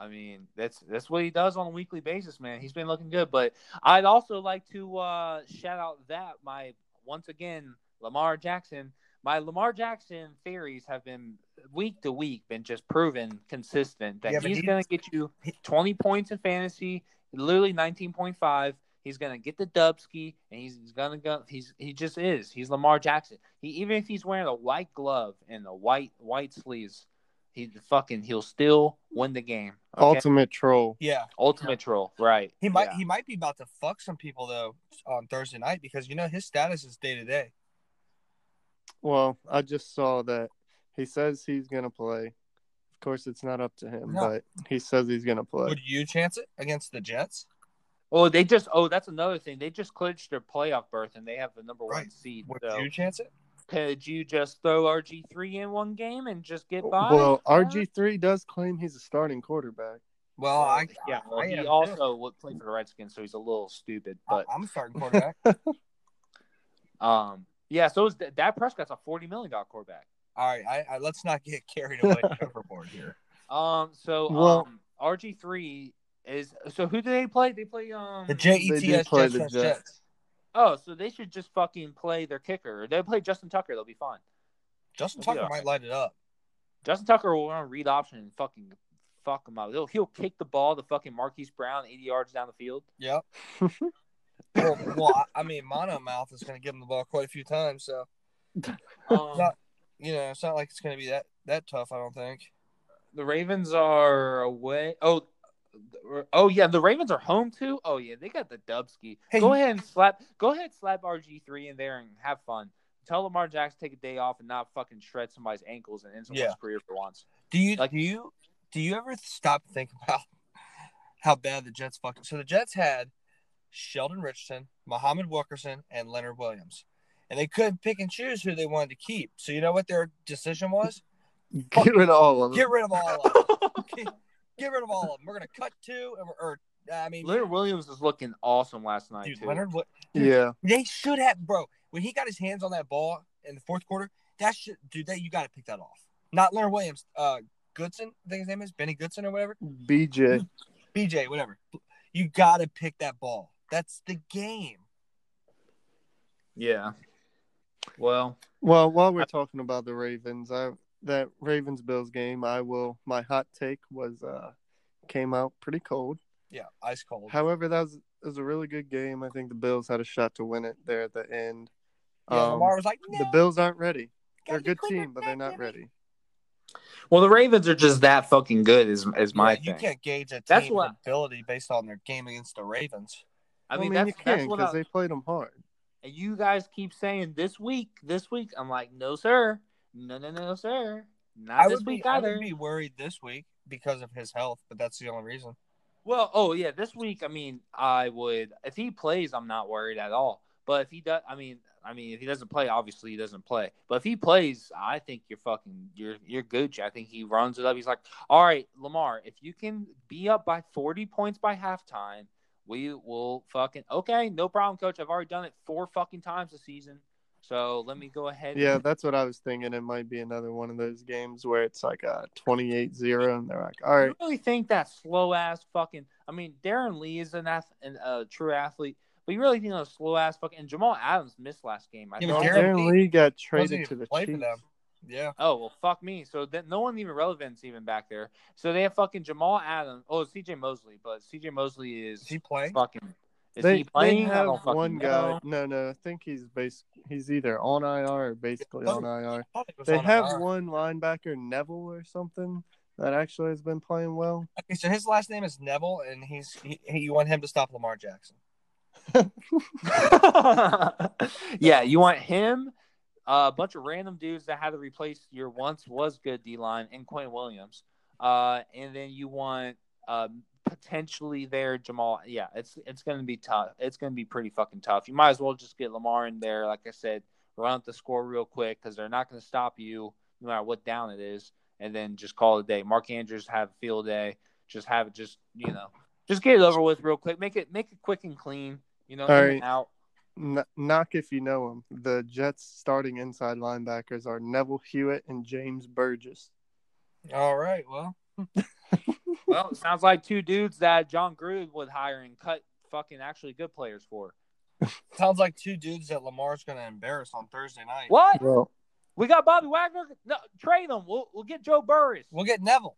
I mean, that's that's what he does on a weekly basis, man. He's been looking good. But I'd also like to uh, shout out that my once again Lamar Jackson. My Lamar Jackson theories have been week to week been just proven consistent that Yeah, he's he- going to get you 20 points in fantasy, literally 19.5. He's going to get the Dubsky, and he's, he's going to go. He's he just is. He's Lamar Jackson. He even if he's wearing a white glove and a white white sleeves, he fucking he'll still win the game. okay? Ultimate troll. Yeah, Ultimate troll, right? he might Yeah. he might be about to fuck some people though on Thursday night because you know his status is day to day. Well, I just saw that he says he's gonna play. Of course, it's not up to him, No. but he says he's gonna play. Would you chance it against the Jets? Oh, they just oh that's another thing. They just clinched their playoff berth and they have the number one seed. Would So you chance it? Could you just throw RG three in one game and just get by? Well, RG three does claim he's a starting quarterback. Well, I yeah. Well, I he also would play for the Redskins, so he's a little stupid. But I- I'm a starting *laughs* quarterback. um, yeah. So is that Dak Prescott's a forty million dollar quarterback. All right, I, I let's not get carried away *laughs* overboard here. Um, so Well- um, RG three is so who do they play? They play um The They do JETS play Jets, the Jets, Jets. Oh, so they should just fucking play their kicker. They play Justin Tucker. They'll be fine. Justin Tucker might right. light it up. Justin Tucker will run a read option and fucking fuck him up. He'll, he'll kick the ball to fucking Marquise Brown 80 yards down the field. Yep. *laughs* well, well, I, I mean, Mono Mouth is going to give him the ball quite a few times, so *laughs* Um, not, you know, it's not like it's going to be that that tough. I don't think. the Ravens are away. Oh, oh yeah, the Ravens are home too. Oh yeah, they got the Dubsky. Hey, go ahead and slap. Go ahead, and slap RG three in there and have fun. Tell Lamar Jackson to take a day off and not fucking shred somebody's ankles and end someone's Yeah. career for once. Do you Like- do you do you ever stop to think about *laughs* how bad the Jets fucking? So the Jets had Sheldon Richardson, Muhammad Wilkerson, and Leonard Williams. And they couldn't pick and choose who they wanted to keep. So you know what their decision was? Get rid of all of them. Get rid of all of *laughs* them. Get, get rid of all of them. We're gonna cut two, and we're, or I mean, Leonard Williams was looking awesome last night dude, too. Leonard. Wi- dude, yeah. They should have, bro. When he got his hands on that ball in the fourth quarter, that should, dude. That you got to pick that off. Not Leonard Williams. Uh, Goodson. I think his name is Benny Goodson or whatever. BJ. BJ, whatever. You got to pick that ball. That's the game. Yeah. Well, Well, while we're talking about the Ravens, I that Ravens Bills game, I will. My hot take was uh came out pretty cold. Yeah, ice cold. However, that was, was a really good game. I think the Bills had a shot to win it there at the end. yeah, Um, Lamar was like, no, the Bills aren't ready. They're a good team, but they're not ready. well, the Ravens are just that fucking good. Is is my Yeah, thing. you can't gauge a That's team's what- ability based on their game against the Ravens. I Well, mean, you can because I, they played them hard. and you guys keep saying this week, this week. I'm like, no, sir, no, no, no, sir, not I this would be, week I would be worried this week because of his health, but that's the only reason. Well, oh yeah, this week. I mean, I would if he plays, I'm not worried at all. But if he does, I mean, I mean, if he doesn't play, obviously he doesn't play. But if he plays, I think you're fucking, you're you're Gucci. I think he runs it up. He's like, all right, Lamar, if you can be up by 40 points by halftime, we will fucking okay, no problem, coach. I've already done it four fucking times this season. So let me go ahead. Yeah, and- that's what I was thinking. It might be another one of those games where it's like a 28-0 and they're like, all right, You really think that slow ass fucking? I mean, Darron Lee is an ath- an, a true athlete, but you really think that slow ass fucking? And Jamal Adams missed last game. I Yeah, but. Darron Darron Lee Lee got traded to the play Chiefs. Yeah. Oh well, fuck me. So then no one even relevant's even back there. So they have fucking Jamal Adams. Oh, C.J. Mosley, but C.J. Mosley is Is he playing? fucking. Is They, he they playing? I have don't fucking one know. guy. No, no, I think he's base. He's either on IR or basically on IR. I thought it was They on have IR. one linebacker, Neville or something, that actually has been playing well. Okay, so his last name is Neville, and he's he, he you want him to stop Lamar Jackson. *laughs* yeah, you want him, uh, a bunch of random dudes that had to replace your once was good D line and Quinn Williams, uh, and then you want um, potentially there Jamal. Yeah, it's it's gonna be tough. It's gonna be pretty fucking tough. You might as well just get Lamar in there, like I said, run up the score real quick because they're not gonna stop you no matter what down it is, and then just call it a day. Mark Andrews have a field day. Just have it. Just you know, just get it over with real quick. Make it make it quick and clean. You know, All in right. out. N- knock if you know him. The Jets' starting inside linebackers are Neville Hewitt and James Burgess. All right, well, *laughs* Well, it sounds like two dudes that Jon Gruden would hire and cut fucking actually good players for. sounds like two dudes that Lamar's going to embarrass on Thursday night. What? Well, We got Bobby Wagner. No, trade them. We'll we'll get Joe Burris. We'll get Neville.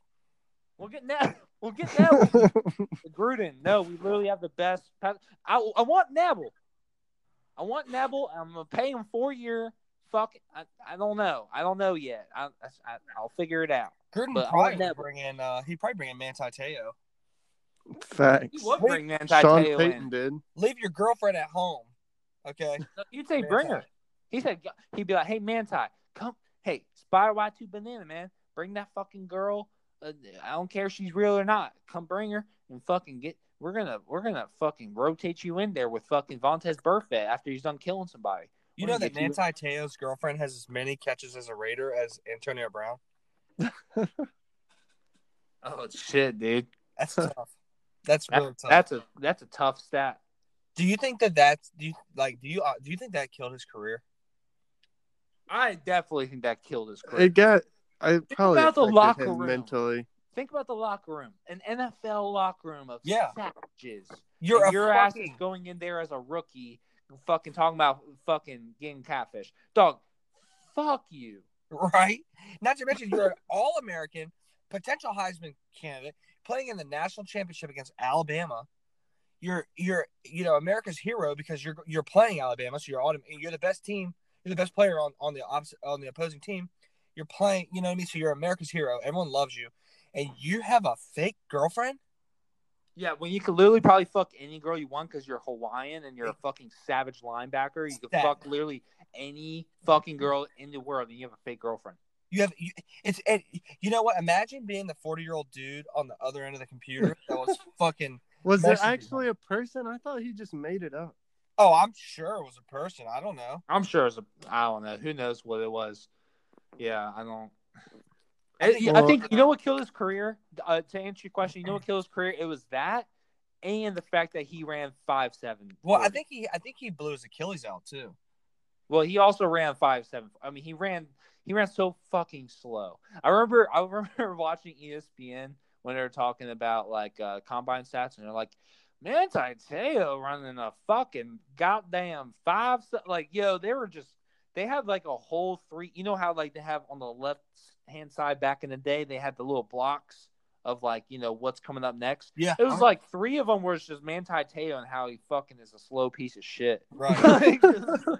We'll get Neville. *laughs* We'll get Neville. *laughs* Gruden. No, we literally have the best. pass- I I want Neville. I want Neville. I'm gonna pay him four year. Fuck. I, I don't know. I don't know yet. I, I I'll figure it out. Gruden But probably want bring in. Uh, he probably bring in Manti Te'o. facts. He would Wait, bring Manti Sean Te'o Payton in. did. Leave your girlfriend at home. Okay. *laughs* No, You'd say Manti. bring her. He said he'd be like, "Hey Manti, come. Hey, Spider Y two banana man, bring that fucking girl. Uh, I don't care if she's real or not. Come bring her and fucking get. We're gonna we're gonna fucking rotate you in there with fucking Vontaze Burfict after he's done killing somebody. You We're know that get you- Manti Te'o's girlfriend has as many catches as a Raider as Antonio Brown. *laughs* Oh shit, dude. That's tough. That's That- really tough. that's a that's a tough stat. do you think that that's do you like do you uh, do you think that killed his career? I definitely think that killed his career. It got. I probably about the locker room. mentally. Think about the locker room, an NFL locker room of Yeah. savages. You're And a your ass is going in there as a rookie, fucking talking about fucking getting catfish. Dog, fuck you. *laughs* right. Not to mention you're an All American, potential Heisman candidate, playing in the national championship against Alabama. You're you're you know America's hero because you're you're playing Alabama, so you're you're the best team, you're the best player on on the opposite on the opposing team. You're playing, you know what I mean. So you're America's hero. Everyone loves you, and you have a fake girlfriend. Yeah, when you could literally probably fuck any girl you want because you're Hawaiian and you're a fucking savage linebacker. You could Savage. fuck literally any fucking girl in the world and you have a fake girlfriend. You have you, it's and you know what? Imagine being the forty year old dude on the other end of the computer *laughs* that was fucking Was Messi it did actually a person? I thought he just made it up. Oh, I'm sure it was a person. I don't know. I'm sure it's a. I don't know. Who knows what it was? Yeah, I don't. I I think- think, I think you know what killed his career. Uh, to answer your question, you know what killed his career? It was that, and the fact that he ran five seven. Well, I think he I think he blew his Achilles out too. Well, he also ran five seven. I mean, he ran he ran so fucking slow. I remember *laughs* I remember watching ESPN when they were talking about like uh, combine stats, and they're like, "Man, Te'o running a fucking goddamn five se-" like yo." They were just they had like a whole three. You know how like they have on the left hand side back in the day, they had the little blocks of like you know what's coming up next. Yeah. It was like three of them was just Manti Te'o and how he fucking is a slow piece of shit. right. *laughs* Like, just fucking-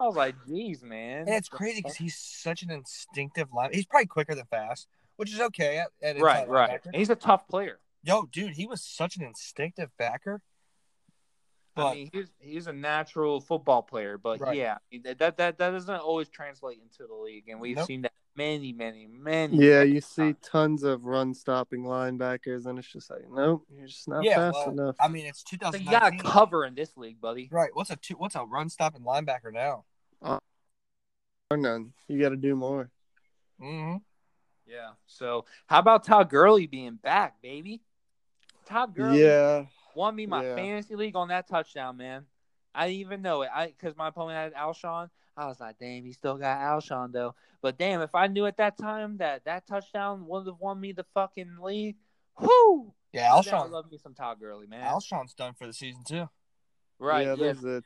I was like, geez, man. And it's crazy because he's such an instinctive line. He's probably quicker than fast, which is okay at, at right, right. he's a tough player. Yo, dude, he was such an instinctive backer. I mean, he's he's a natural football player, but Right. yeah, that, that that that doesn't always translate into the league, and we've Nope. seen that many, many, many. Yeah, you see times. tons of run stopping linebackers, and it's just like, nope, you're just not yeah, fast well, enough. I mean, it's So you got 2019. to cover in this league, buddy. Right. What's a two, what's a run stopping linebacker now? or none. You got to do more. Mm-hmm. Yeah. So how about Todd Gurley being back, baby? Todd Gurley Yeah, won me my Yeah. fantasy league on that touchdown, man. I didn't even know it. I because my opponent had Alshon. I was like, damn, he still got Alshon though. But damn, if I knew at that time that that touchdown would have won me the fucking league, whoo! Yeah, I Alshon. love me some Todd Gurley, man. Alshon's done for the season too. right? yeah. Yeah. There's a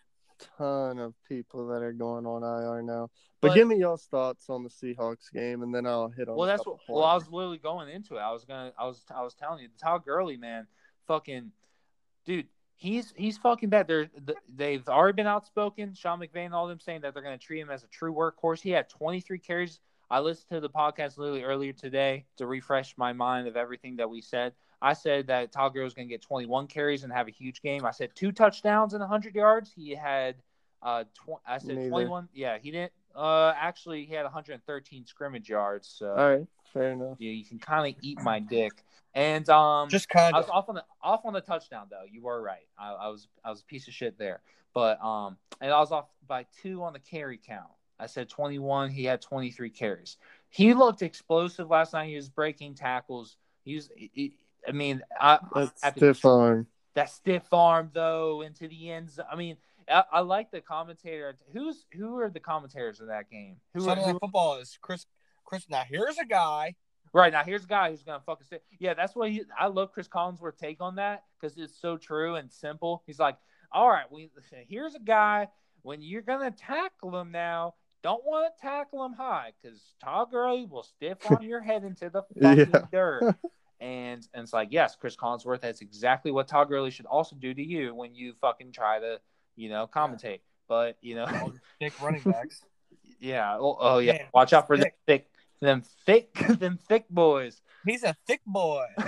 ton of people that are going on IR now. But, But- give me y'all's thoughts on the Seahawks game, and then I'll hit on. Well, a that's couple what. Well, I was literally going into it. I was gonna. I was. I was telling you, Todd Gurley, man, fucking, dude. He's he's fucking bad. They're they've already been outspoken. Sean McVay and all them saying that they're going to treat him as a true workhorse. He had 23 carries. I listened to the podcast literally earlier today to refresh my mind of everything that we said. I said that Todd Gurley was going to get 21 carries and have a huge game. I said two touchdowns and 100 yards. He had uh, tw- I said Neither. 21. Yeah, he didn't. Uh, actually, he had 113 scrimmage yards. So All right, fair enough. you, you can kind of eat my dick. And um, Just kind of. off on the off on the touchdown though. You were right. I, I was I was a piece of shit there. But um, and I was off by two on the carry count. I said 21. He had 23 carries. He looked explosive last night. He was breaking tackles. He was. he- I mean, I, I That's have stiff arm. that stiff arm though into the end. zone. I mean, I, I like the commentator. Who's who are the commentators in that game? Who, are, Sunday who Night Football is Chris. Chris. Now here's a guy. Right now, here's a guy who's gonna fucking say, yeah, that's what he. I love Chris Collinsworth take on that because it's so true and simple. He's like, all right, we here's a guy when you're gonna tackle him now. Don't want to tackle him high because Todd Gurley will stiff *laughs* on your head into the fucking Yeah. dirt. And and it's like, yes, Chris Collinsworth. That's exactly what Todd Gurley should also do to you when you fucking try to, you know, commentate. But you know, thick running backs. *laughs* yeah. Oh, oh yeah. Man, Watch out for them thick. thick, them thick, *laughs* them thick boys. He's a thick boy. *laughs*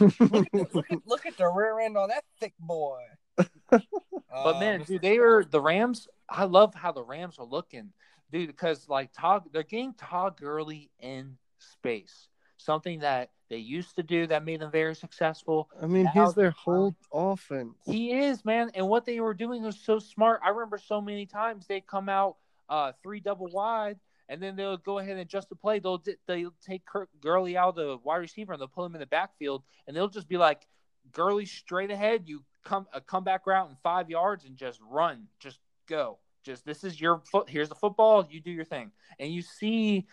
look, at the, look, at, look at the rear end on that thick boy. *laughs* But Uh, man, Mr. dude, they were the Rams. I love how the Rams are looking, dude, because like Todd, they're getting Todd Gurley in space, something that they used to do that made them very successful. I mean, Now he's their whole offense. He is, man, and what they were doing was so smart. I remember so many times they come out uh, three double wide, and then they'll go ahead and adjust the play. They'll they'll take Kirk Gurley out of the wide receiver and they'll put him in the backfield, and they'll just be like, Gurley straight ahead. You come a comeback route in five yards and just run, just go. Just this is your foot. Here's the football. You do your thing, and you see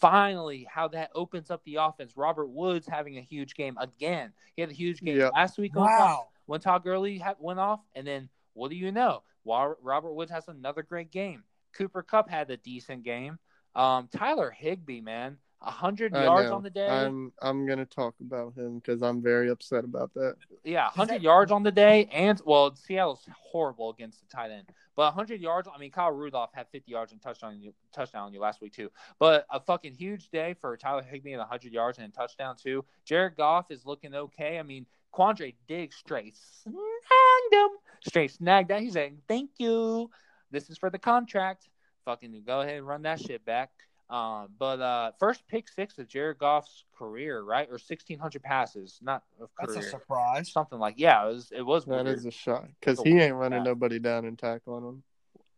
finally how that opens up the offense. Robert Woods having a huge game again. He had a huge game Yep. last week. on wow. when Todd Gurley ha- went off, and then what do you know? Robert Woods has another great game. Cooper Kupp had a decent game. Um, Tyler Higbee, man, hundred yards know. on the day. I'm I'm gonna talk about him because I'm very upset about that. yeah, hundred that- yards on the day, and well, Seattle's horrible against the tight end, but hundred yards. I mean, Kyle Rudolph had fifty yards and touchdown on you, touchdown on you last week too. But a fucking huge day for Tyler Higbee and hundred yards and a touchdown too. Jared Goff is looking okay. I mean, Quandre Diggs straight snagged him, straight snagged that. He's saying, "Thank you. This is for the contract. Fucking go ahead and run that shit back." Um, but uh, first pick six of Jared Goff's career, right, or sixteen hundred passes, not of That's a surprise. something like yeah, it was it was That weird. is a shot because he ain't running shot. nobody down and tackling him.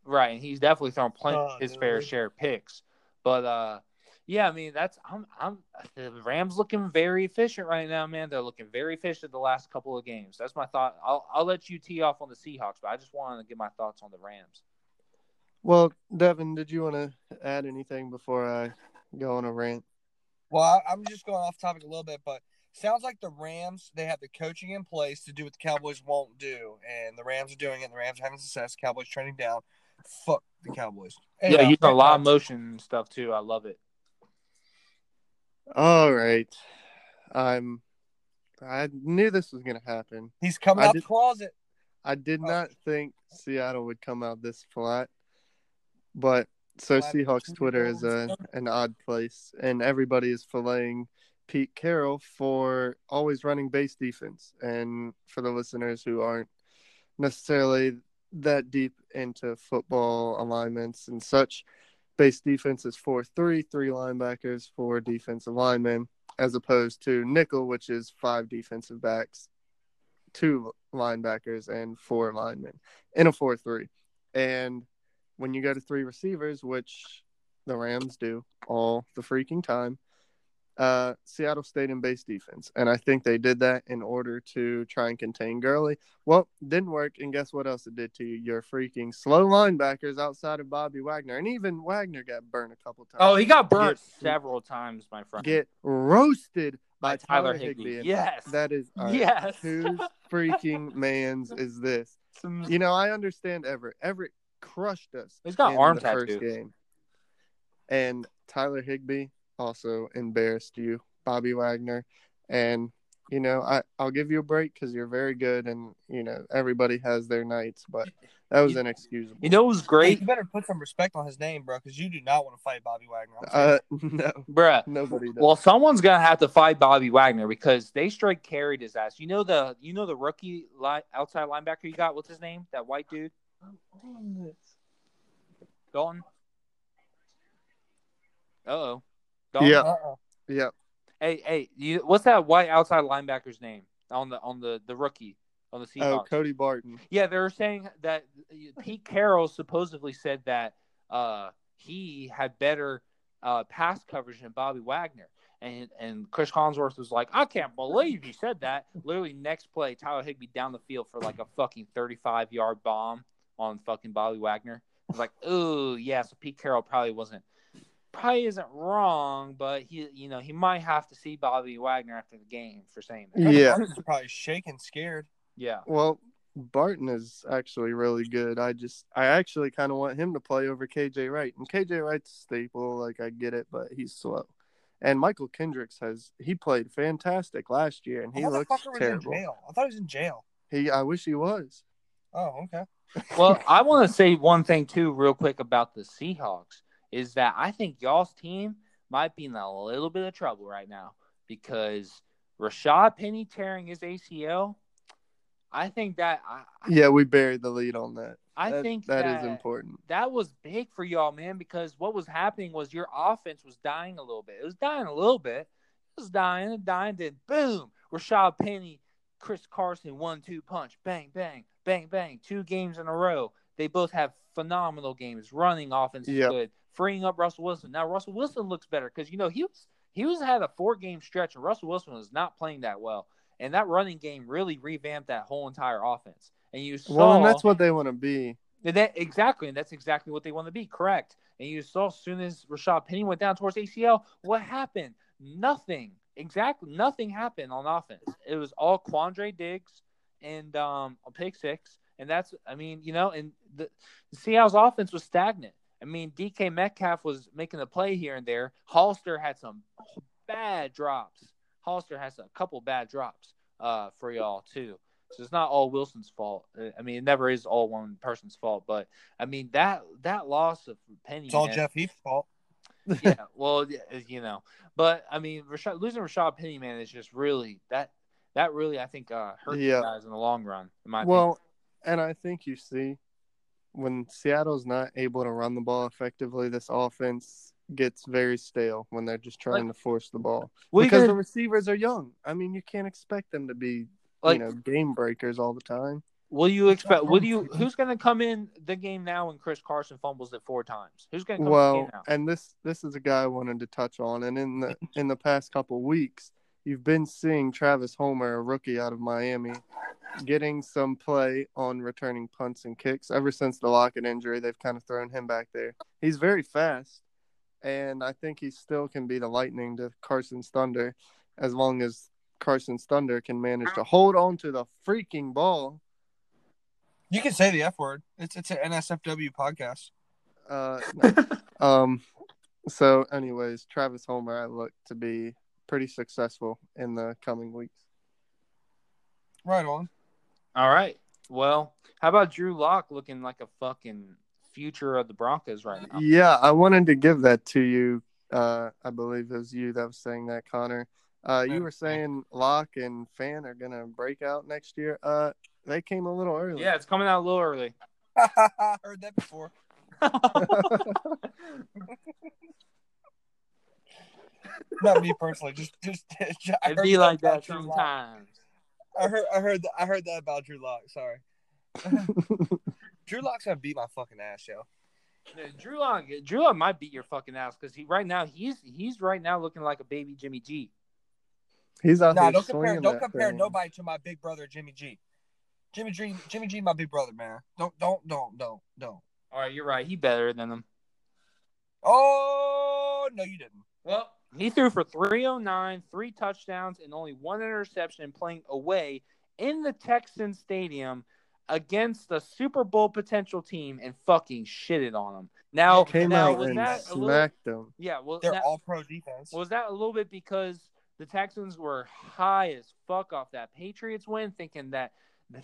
right, and he's definitely thrown plenty Oh, his fair share of picks. But uh, yeah, I mean that's I'm I'm the Rams looking very efficient right now, man. They're looking very efficient the last couple of games. That's my thought. I'll I'll let you tee off on the Seahawks, but I just wanted to get my thoughts on the Rams. Well, Devin, did you want to add anything before I go on a rant? Well, I, I'm just going off topic a little bit, but sounds like the Rams they have the coaching in place to do what the Cowboys won't do, and the Rams are doing it. And the Rams are having success. Cowboys trending down. Fuck the Cowboys. yeah, Anyhow, using a lot of motion and stuff too. I love it. All right, I'm. I knew this was gonna happen. He's coming I out did- the closet. I did Oh. not think Seattle would come out this flat, but so Seahawks Twitter is a an odd place, and everybody is filleting Pete Carroll for always running base defense. And for the listeners who aren't necessarily that deep into football alignments and such, base defense is four three, three linebackers, four defensive linemen, as opposed to nickel, which is five defensive backs, two linebackers, and four linemen in a four three. And when you go to three receivers, which the Rams do all the freaking time, uh, Seattle stayed in base defense. And I think they did that in order to try and contain Gurley. Well, didn't work. And guess what else it did to you? Your freaking slow linebackers outside of Bobby Wagner. And even Wagner got burned a couple times. Oh, he got burned Get- several times, my friend. Get roasted by, by Tyler Higbee. Higbee. And Yes. That is right, yes. whose freaking man's is this? *laughs* You know, I understand Everett. Everett crushed us. He's got in arm the first tattoos. game. And Tyler Higbee also embarrassed you, Bobby Wagner. And you know, I I'll give you a break because you're very good, and you know everybody has their nights, but that was You- inexcusable. you know it was Hey, great, you better put some respect on his name, bro, because you do not want to fight Bobby Wagner. Uh, *laughs* no, bruh. nobody does. Well, someone's gonna have to fight Bobby Wagner because they straight carried his ass. You know the you know the rookie li- outside linebacker you got. What's his name? That white dude, Dalton. Uh oh. Yeah. Uh-uh. yeah, Hey, hey, you, what's that white outside linebacker's name on the on the the rookie on the Seahawks? oh Cody Barton. Yeah, they were saying that Pete Carroll supposedly said that uh, he had better uh, pass coverage than Bobby Wagner. And and Chris Collinsworth was like, I can't believe he said that. Literally, next play, Tyler Higbee down the field for like a fucking 35 yard bomb on fucking Bobby Wagner. I was like, oh, yeah, so Pete Carroll probably wasn't, probably isn't wrong, but he, you know, he might have to see Bobby Wagner after the game for saying that. Yeah. Barton's probably shaking, scared. Yeah. Well, Barton is actually really good. I just, I actually kind of want him to play over KJ Wright. And KJ Wright's staple, like I get it, but he's slow. And Mychal Kendricks has, he played fantastic last year, and he looks was terrible. in jail. I thought he was in jail. He, I wish he was. Oh, okay. well, *laughs* I want to say one thing too, real quick about the Seahawks is that I think y'all's team might be in a little bit of trouble right now because Rashaad Penny tearing his ACL. I think that I, Yeah, we buried the lead on that. I That- think that that is important. that was big for y'all, man, because what was happening was your offense was dying a little bit. It was dying a little bit. It was dying and dying. Then boom, Rashaad Penny, Chris Carson, one two punch, bang, bang, bang, bang. Two games in a row. They both have phenomenal games. Running offense is Yep. good. Freeing up Russell Wilson. Now Russell Wilson looks better because you know he was he was had a four game stretch and Russell Wilson was not playing that well. And that running game really revamped that whole entire offense. And you saw Well, and that's what they want to be. and that exactly, and that's exactly what they want to be. Correct. And you saw as soon as Rashaad Penny went down towards ACL, what happened? Nothing. Exactly, nothing happened on offense. It was all Quandre Diggs and um on pick six, and that's I mean you know, and the, the Seattle's offense was stagnant. I mean, DK Metcalf was making a play here and there. Hollister had some bad drops. Hollister has a couple bad drops uh, for y'all too. So it's not all Wilson's fault. Uh, I mean, it never is all one person's fault. But I mean that that loss of Penny. It's all man- Jeff Heath's fault. yeah, *laughs* well, you know, but I mean, Rashaad, losing Rashaad Penny, man, is just really that that really I think uh, hurt Yeah. guys in the long run. In my Well, and I think you see when Seattle's not able to run the ball effectively, this offense gets very stale when they're just trying to force the ball because the receivers are young. I mean, you can't expect them to be like? you know game breakers all the time. Do you expect? Do you? Who's going to come in the game now when Chris Carson fumbles it four times? Who's going to come in the Well, game now? and this this is a guy I wanted to touch on, and in the *laughs* in the past couple weeks, you've been seeing Travis Homer, a rookie out of Miami, getting some play on returning punts and kicks. Ever since the Lockett injury, they've kind of thrown him back there. He's very fast, and I think he still can be the lightning to Carson's thunder, as long as Carson's thunder can manage to hold on to the freaking ball. You can say the F word. It's it's an NSFW podcast. Uh, no. *laughs* Um, so, anyways, Travis Homer, I look to be pretty successful in the coming weeks. Right on. All right. Well, how about Drew Lock looking like a fucking future of the Broncos right now? Yeah, I wanted to give that to you. Uh, I believe it was you that was saying that, Connor. Uh, you were saying Lock and Fant are gonna break out next year. Uh, they came a little early. Yeah, it's coming out a little early. I *laughs* Heard that before. *laughs* *laughs* *laughs* Not me personally. Just just. *laughs* I It'd be like that sometimes. I heard I heard that I heard that about Drew Lock. Sorry. *laughs* Drew Lock's gonna beat my fucking ass, yo. Yeah, Drew Lock, Drew Lock might beat your fucking ass because he right now he's he's right now looking like a baby Jimmy G. He's out Nah, here don't compare don't compare thing. nobody to my big brother Jimmy G. Jimmy G, Jimmy G, my big brother, man. Don't don't don't don't don't. All right, you're right. He better than him. Oh no, you didn't. Well, he threw for 309, three touchdowns, and only one interception playing away in the Texan Stadium against a Super Bowl potential team and fucking shitted on them. Now, Came now out was and that a little, smacked them. yeah, well, They're now- all pro defense. was that a little bit because the Texans were high as fuck off that Patriots win, thinking that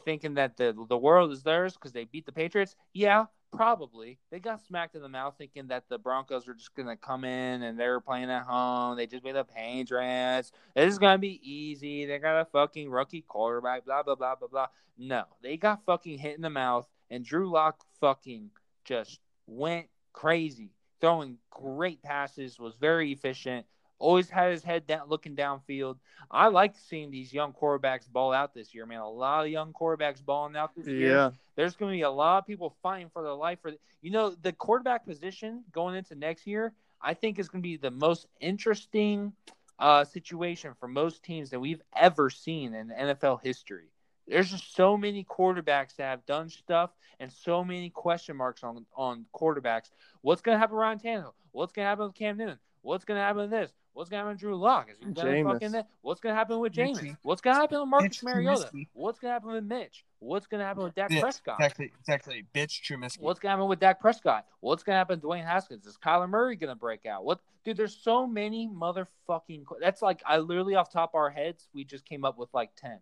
thinking that the the world is theirs because they beat the Patriots? Yeah, probably. They got smacked in the mouth thinking that the Broncos were just gonna come in and they were playing at home. They just made the Patriots. This is gonna be easy. They got a fucking rookie quarterback. Blah blah blah blah blah. No, they got fucking hit in the mouth, and Drew Lock fucking just went crazy, throwing great passes. Was very efficient always had his head down looking downfield. I like seeing these young quarterbacks ball out this year, man. A lot of young quarterbacks balling out this year. Yeah, There's going to be a lot of people fighting for their life for you know, the quarterback position going into next year, I think is going to be the most interesting uh, situation for most teams that we've ever seen in NFL history. There's just so many quarterbacks that have done stuff and so many question marks on on quarterbacks. What's going to happen to Ryan Tannehill? What's going to happen with Cam Newton? What's going to happen with this? What's going to happen with Drew Lock? Is he going to Jameis. fucking that? What's going to happen with Jameis? What's going to happen with Marcus Mitch Mariota? Trubisky. What's going to happen with Mitch? What's going to happen with Dak Yeah, Prescott? Exactly, exactly. Bitch, Trubisky. What's going to happen with Dak Prescott? What's going to happen with Dwayne Haskins? Is Kyler Murray going to break out? What, dude? There's so many motherfucking. That's like I literally off top of our heads, we just came up with like ten.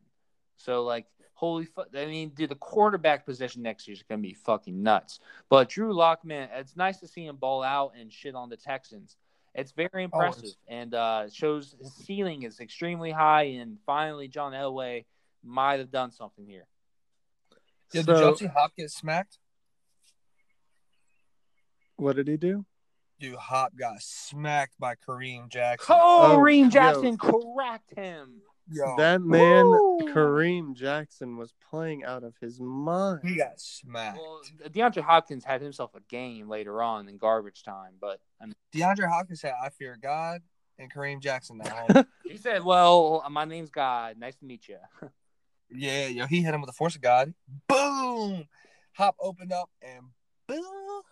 So like, holy fuck! I mean, dude, the quarterback position next year is going to be fucking nuts. But Drew Lock, man, it's nice to see him ball out and shit on the Texans. It's very impressive Always. and uh, shows his ceiling is extremely high. And finally, John Elway might have done something here. Yeah, So- did y'all Hop get smacked? what did he do? Dude, Hop got smacked by Kareem Jackson. Oh, Oh, Reem yo. Jackson cracked him. Yo, That man, Woo! Kareem Jackson, was playing out of his mind. he got smacked. Well, DeAndre Hopkins had himself a game later on in garbage time, but I mean, DeAndre Hopkins said, "I fear God," and Kareem Jackson that *laughs* he said, "Well, my name's God. Nice to meet you." Yeah, yo, he hit him with the force of God. Boom! Hop opened up and boom.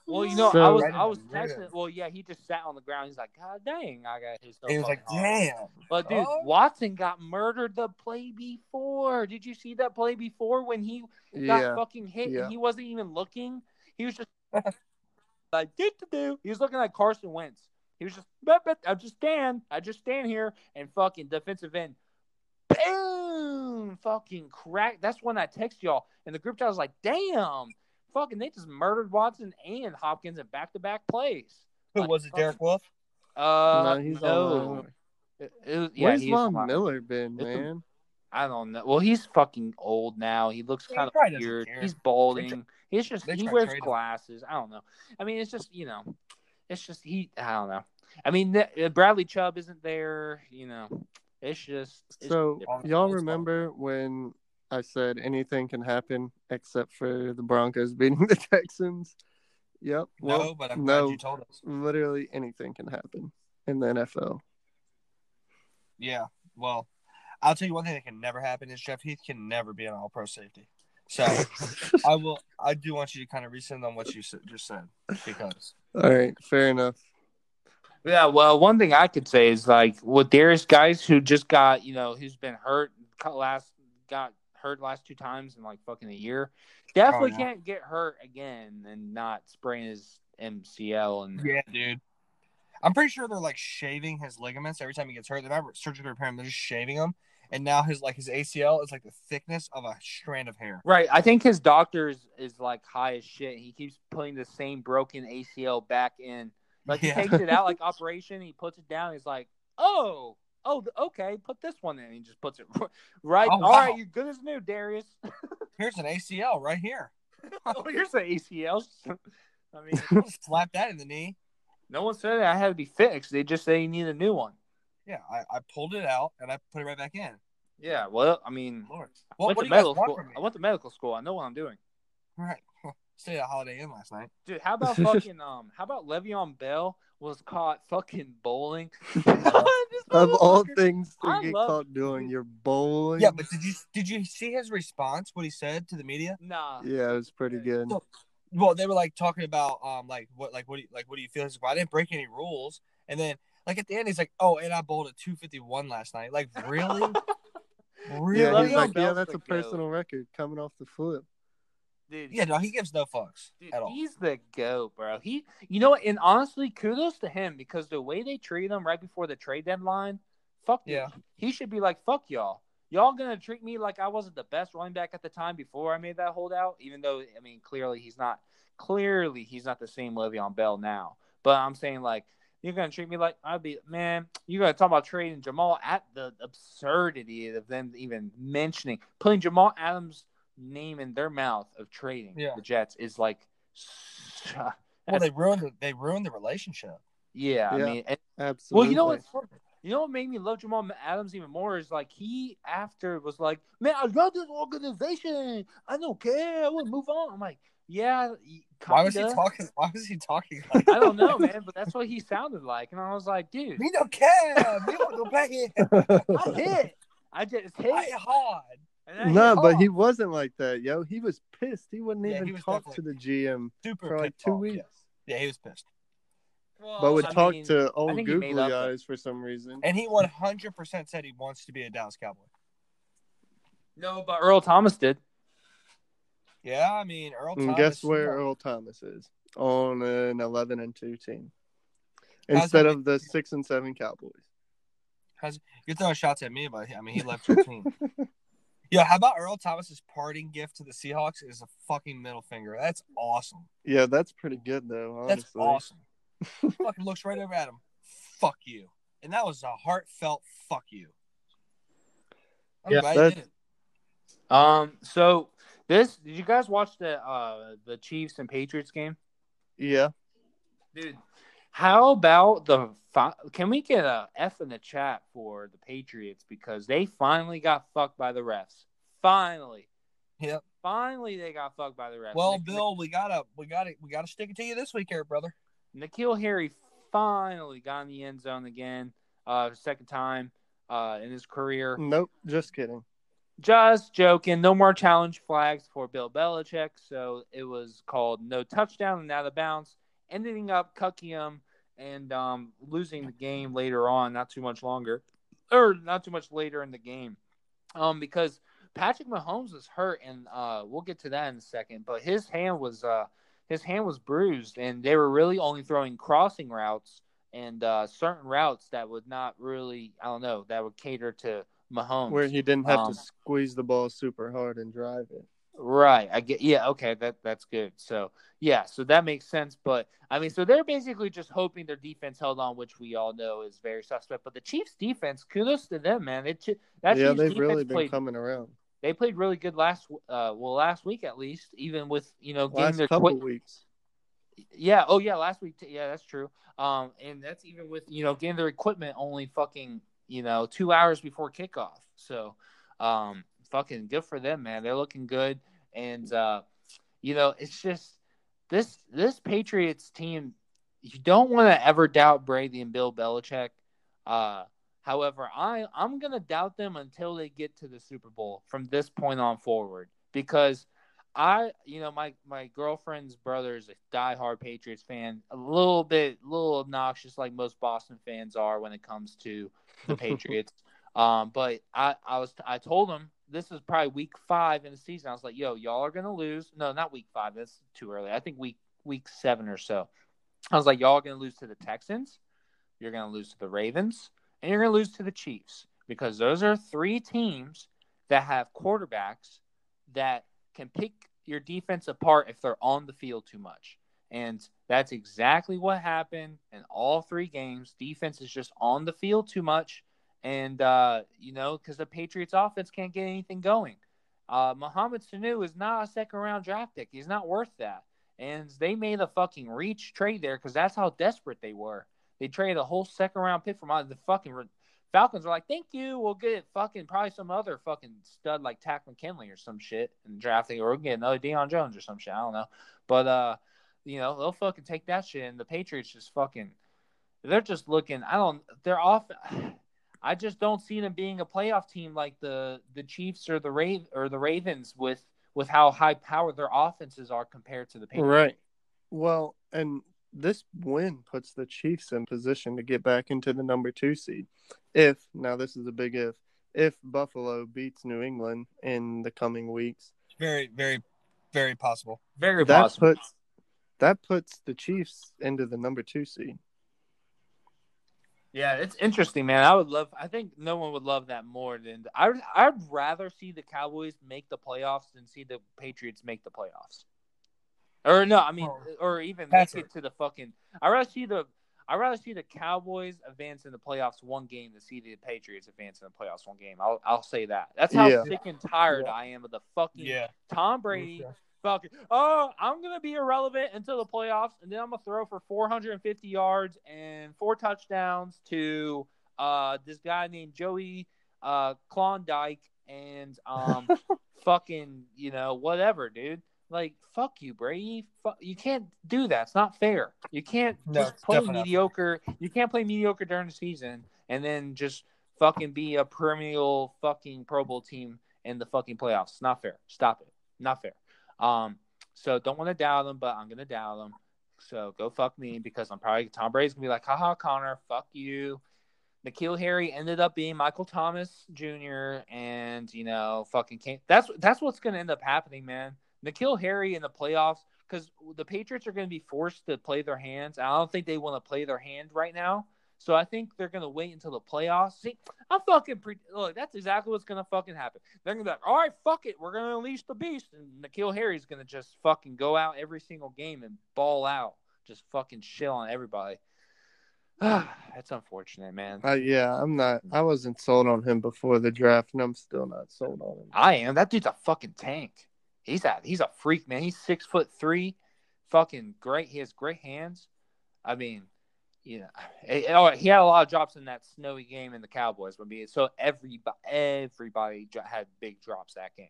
Well, you know, I was Right I was texting. Well, yeah, he just sat on the ground. He's like, "God dang, I got his." He was like, "Damn." But dude, Oh. Watson got murdered the play before. Did you see that play before when he got Yeah, fucking hit yeah. and he wasn't even looking? He was just *laughs* like do to do. He was looking like Carson Wentz. He was just "Bup, bup, I just stand, I just stand here and fucking defensive end. Boom! Fucking crack. That's when I text y'all in the group chat. I was like, damn, fucking they just murdered Watson and Hopkins in back to back plays. Who Like, was it? Derek Wolfe. Uh, no, he's no. on. It- it was- yeah, Where's he's Von fine. Miller been, man? I don't know. Well, he's fucking old now. He looks He kind of weird. He's balding. He's just he wears trade him. glasses. I don't know. I mean, it's just you know, it's just he. I don't know. I mean, the, uh, Bradley Chubb isn't there. You know, it's just it's So different. y'all It's remember when I said anything can happen except for the Broncos *laughs* beating the Texans? Yep. no, but I'm no, glad you told us. literally anything can happen in the NFL. Yeah. Well, I'll tell you one thing that can never happen is Jeff Heath can never be an All Pro safety. So *laughs* I will. I do want you to kind of rescind on what you just said because All right, fair enough. Yeah, well, one thing I could say is like with Darius Guice who just got, you know, who's been hurt last got hurt last two times in like fucking a year. Definitely Oh, can't get hurt again and not sprain his MCL and yeah, dude. I'm pretty sure they're like shaving his ligaments every time he gets hurt. They're not surgically repairing; they're just shaving them. And now his like his ACL is like the thickness of a strand of hair. Right. I think his doctor is, is like high as shit. He keeps putting the same broken ACL back in. Like Yeah. he takes it out *laughs* like operation, he puts it down, he's like, Oh, oh okay, put this one in. He just puts it *laughs* right. Oh, All right, wow. you're good as new, Darius. *laughs* Here's an ACL right here. *laughs* oh, here's an ACL. I mean Slap that in the knee. No one said I had to be fixed. They just say you need a new one. Yeah, I, I pulled it out and I put it right back in. Yeah, well, I mean, Lord, I what, went what to do you guys medical school. me? I went to medical school. I know what I'm doing. Right, stayed at Holiday Inn last night. Dude, how about fucking um? How about Le'Veon Bell was caught fucking bowling? This *laughs* Of all things to I get love- caught doing, you're bowling. Yeah, but did you did you see his response? What he said to the media? Nah. yeah, it was pretty good. So- Well, they were like talking about um like what like what do you, like what do you feel? He's like, well, I didn't break any rules, and then like at the end he's like, oh, and I bowled a two fifty one last night. Like really, *laughs* really? Yeah, he's like, yeah, that's a goat. personal record coming off the flip. Dude, Yeah, no, he gives no fucks Dude, at all. he's the goat, bro. He, you know, and honestly, kudos to him because the way they treat him right before the trade deadline, fuck Yeah. yeah, he should be like, fuck y'all. Y'all gonna treat me like I wasn't the best running back at the time before I made that holdout, even though I mean clearly he's not clearly he's not the same Le'Veon Bell now. But I'm saying like you're gonna treat me like I'd be man, you're gonna talk about trading Jamal at the absurdity of them even mentioning putting Jamal Adams' name in their mouth of trading Yeah. the Jets is like *laughs* Well, they ruined the, they ruined the relationship. yeah, Yeah. I mean and, Absolutely. well you know what you know what made me love Jamal Adams even more is like he after was like, Man, I love this organization. I don't care, I wanna move on. I'm like, Yeah, Why was he talking? Why was he talking? *laughs* Like I don't know, man, but that's what he sounded like. And I was like, dude, Me no care. Me want to back here. *laughs* I hit. I just hit. I hard. And I No, but oh. he wasn't like that, yo. He was pissed. He wouldn't Yeah, even he talk to the GM Super for like two off, weeks, yes. Yeah, he was pissed, Well, but would I talk mean, to old think he made googly for eyes for some reason. and he one hundred percent said he wants to be a Dallas Cowboy. No, but Earl Thomas did. Yeah, I mean Earl. And guess where you Earl Thomas is? On an eleven and two team. Instead of the six and seven Cowboys. You're throwing shots at me, but I mean he left your team. *laughs* Yeah, how about Earl Thomas's parting gift to the Seahawks is a fucking middle finger. That's awesome. Yeah, that's pretty good though, honestly. That's awesome. *laughs* fucking looks right over at him. Fuck you. And that was a heartfelt fuck you. I'm Yeah, glad that's- did it. Um. So this did you guys watch the uh the Chiefs and Patriots game? Yeah. Dude, how about the fi- can we get a F in the chat for the Patriots because they finally got fucked by the refs. Finally, Yep. finally they got fucked by the refs. Well, Nik- Bill, we gotta we gotta we gotta stick it to you this week here, brother. N'Keal Harry finally got in the end zone again, uh, second time uh in his career. Nope, just kidding. Just joking. No more challenge flags for Bill Belichick. So it was called no touchdown and out of bounds, ending up cucking him and um, losing the game later on, not too much longer, or not too much later in the game, um, because Patrick Mahomes was hurt, and uh, we'll get to that in a second. But his hand was uh, his hand was bruised, and they were really only throwing crossing routes and uh, certain routes that would not really, I don't know, that would cater to Mahomes. Where he didn't have Um, to squeeze the ball super hard and drive it. Right. I get yeah, okay, that that's good. So yeah, so that makes sense. But I mean, so they're basically just hoping their defense held on, which we all know is very suspect. But the Chiefs defense, kudos to them, man. It that yeah, Chiefs they've really been played coming around. they played really good last uh well last week at least, even with you know getting Last their couple quick weeks. Yeah. Oh, yeah. Last week. Yeah, that's true. Um, and that's even with you know getting their equipment only fucking you know two hours before kickoff. So, um, fucking good for them, man. They're looking good, and uh, you know it's just this this Patriots team. You don't want to ever doubt Brady and Bill Belichick. Uh, however, I I'm gonna doubt them until they get to the Super Bowl from this point on forward because I, you know, my my girlfriend's brother is a diehard Patriots fan, a little bit, a little obnoxious, like most Boston fans are when it comes to the *laughs* Patriots. um, but I, I was, I told him this is probably week five in the season. I was like, "Yo, y'all are gonna lose." No, not week five. That's too early. I think week week seven or so. I was like, "Y'all are gonna lose to the Texans. You're gonna lose to the Ravens, and you're gonna lose to the Chiefs because those are three teams that have quarterbacks that." can pick your defense apart if they're on the field too much. And that's exactly what happened in all three games. Defense is just on the field too much. And, uh, you know, because the Patriots offense can't get anything going. Uh, Mohamed Sanu is not a second round draft pick. He's not worth that. And they made a fucking reach trade there because that's how desperate they were. They traded a whole second round pick from the fucking Falcons are like, thank you. We'll get fucking probably some other fucking stud like Takk McKinley or some shit and drafting, or we'll get another Deion Jones or some shit. I don't know. But, uh, you know, they'll fucking take that shit. And the Patriots just fucking, they're just looking, I don't, they're off. I just don't see them being a playoff team like the the Chiefs or the Rave or the Ravens with with how high powered their offenses are compared to the Patriots. Right. Well, and this win puts the Chiefs in position to get back into the number two seed. If now this is a big if, if Buffalo beats New England in the coming weeks, very, very, very possible. Very that possible. puts that puts the Chiefs into the number two seed. Yeah, it's interesting, man. I would love. I think no one would love that more than I. I'd rather see the Cowboys make the playoffs than see the Patriots make the playoffs. Or no, I mean, oh, or even make it to the fucking. I rather see the. I rather see the Cowboys advance in the playoffs one game than see the Patriots advance in the playoffs one game. I'll I'll say that. That's how yeah. sick and tired yeah. I am of the fucking yeah. Tom Brady. Fucking, oh, I'm gonna be irrelevant until the playoffs, and then I'm gonna throw for 450 yards and four touchdowns to uh this guy named Joey uh Klondike and um *laughs* fucking you know whatever, dude. Like, fuck you, Brady. Fuck, you can't do that. It's not fair. You can't no, just play mediocre. You can't play mediocre during the season and then just fucking be a perennial fucking Pro Bowl team in the fucking playoffs. It's not fair. Stop it. Not fair. Um, so don't want to doubt them, but I'm gonna doubt them. So go fuck me because I'm probably Tom Brady's gonna be like, haha, Connor, fuck you. N'Keal Harry ended up being Michael Thomas Jr. and you know fucking can't. That's that's what's gonna end up happening, man. N'Keal Harry in the playoffs because the Patriots are going to be forced to play their hands. I don't think they want to play their hand right now. So I think they're gonna wait until the playoffs. See, I'm fucking pre- look. That's exactly what's gonna fucking happen. They're gonna be like, all right, fuck it, we're gonna unleash the beast, and N'Keal Harry's gonna just fucking go out every single game and ball out, just fucking chill on everybody. *sighs* That's unfortunate, man. Uh, yeah, I'm not. I wasn't sold on him before the draft, and I'm still not sold on him. I am. That dude's a fucking tank he's a he's a freak, man. He's six foot three, fucking great. He has great hands. I mean, you know, *sighs* oh, he had a lot of drops in that snowy game in the Cowboys. But so everybody everybody had big drops that game.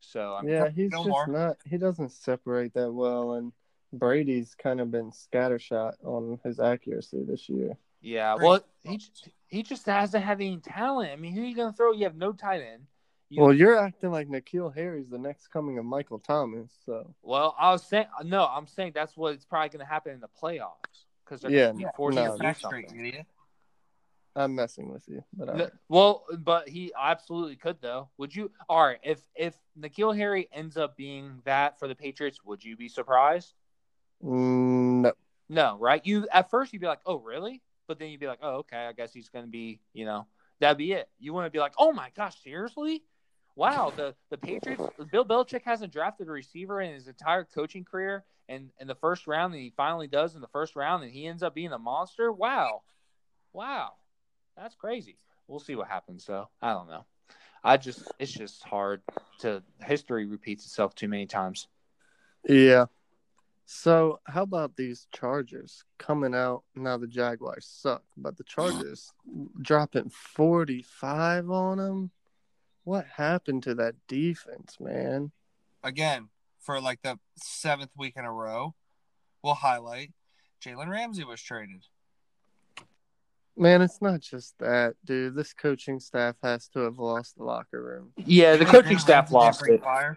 So I mean, yeah, he's no just more. not. He doesn't separate that well, and Brady's kind of been scattershot on his accuracy this year. Yeah, well, he he just hasn't had any talent. I mean, who are you gonna throw? You have no tight end. You, well, you're acting like N'Keal Harry's the next coming of Michael Thomas. So. Well, I was saying no. I'm saying that's what's probably going to happen in the playoffs because they're yeah, yeah forced no, to do something. I'm messing with you, but right. well, but he absolutely could though. Would you? All right, if if N'Keal Harry ends up being that for the Patriots, would you be surprised? Mm, no, no, right? You at first you'd be like, oh really? But then you'd be like, oh okay, I guess he's going to be, you know, that'd be it. You want to be like, oh my gosh, seriously? wow, the the Patriots, Bill Belichick hasn't drafted a receiver in his entire coaching career, and in the first round, and he finally does in the first round, and he ends up being a monster. Wow, wow, that's crazy. We'll see what happens. though. I don't know. I just it's just hard to history repeats itself too many times. Yeah. So how about these Chargers coming out? Now the Jaguars suck, but the Chargers dropping forty five on them. What happened to that defense, man? Again, for like the seventh week in a row, we'll highlight Jalen Ramsey was traded. Man, it's not just that, dude. This coaching staff has to have lost the locker room. Yeah, the coaching staff lost it. Fire.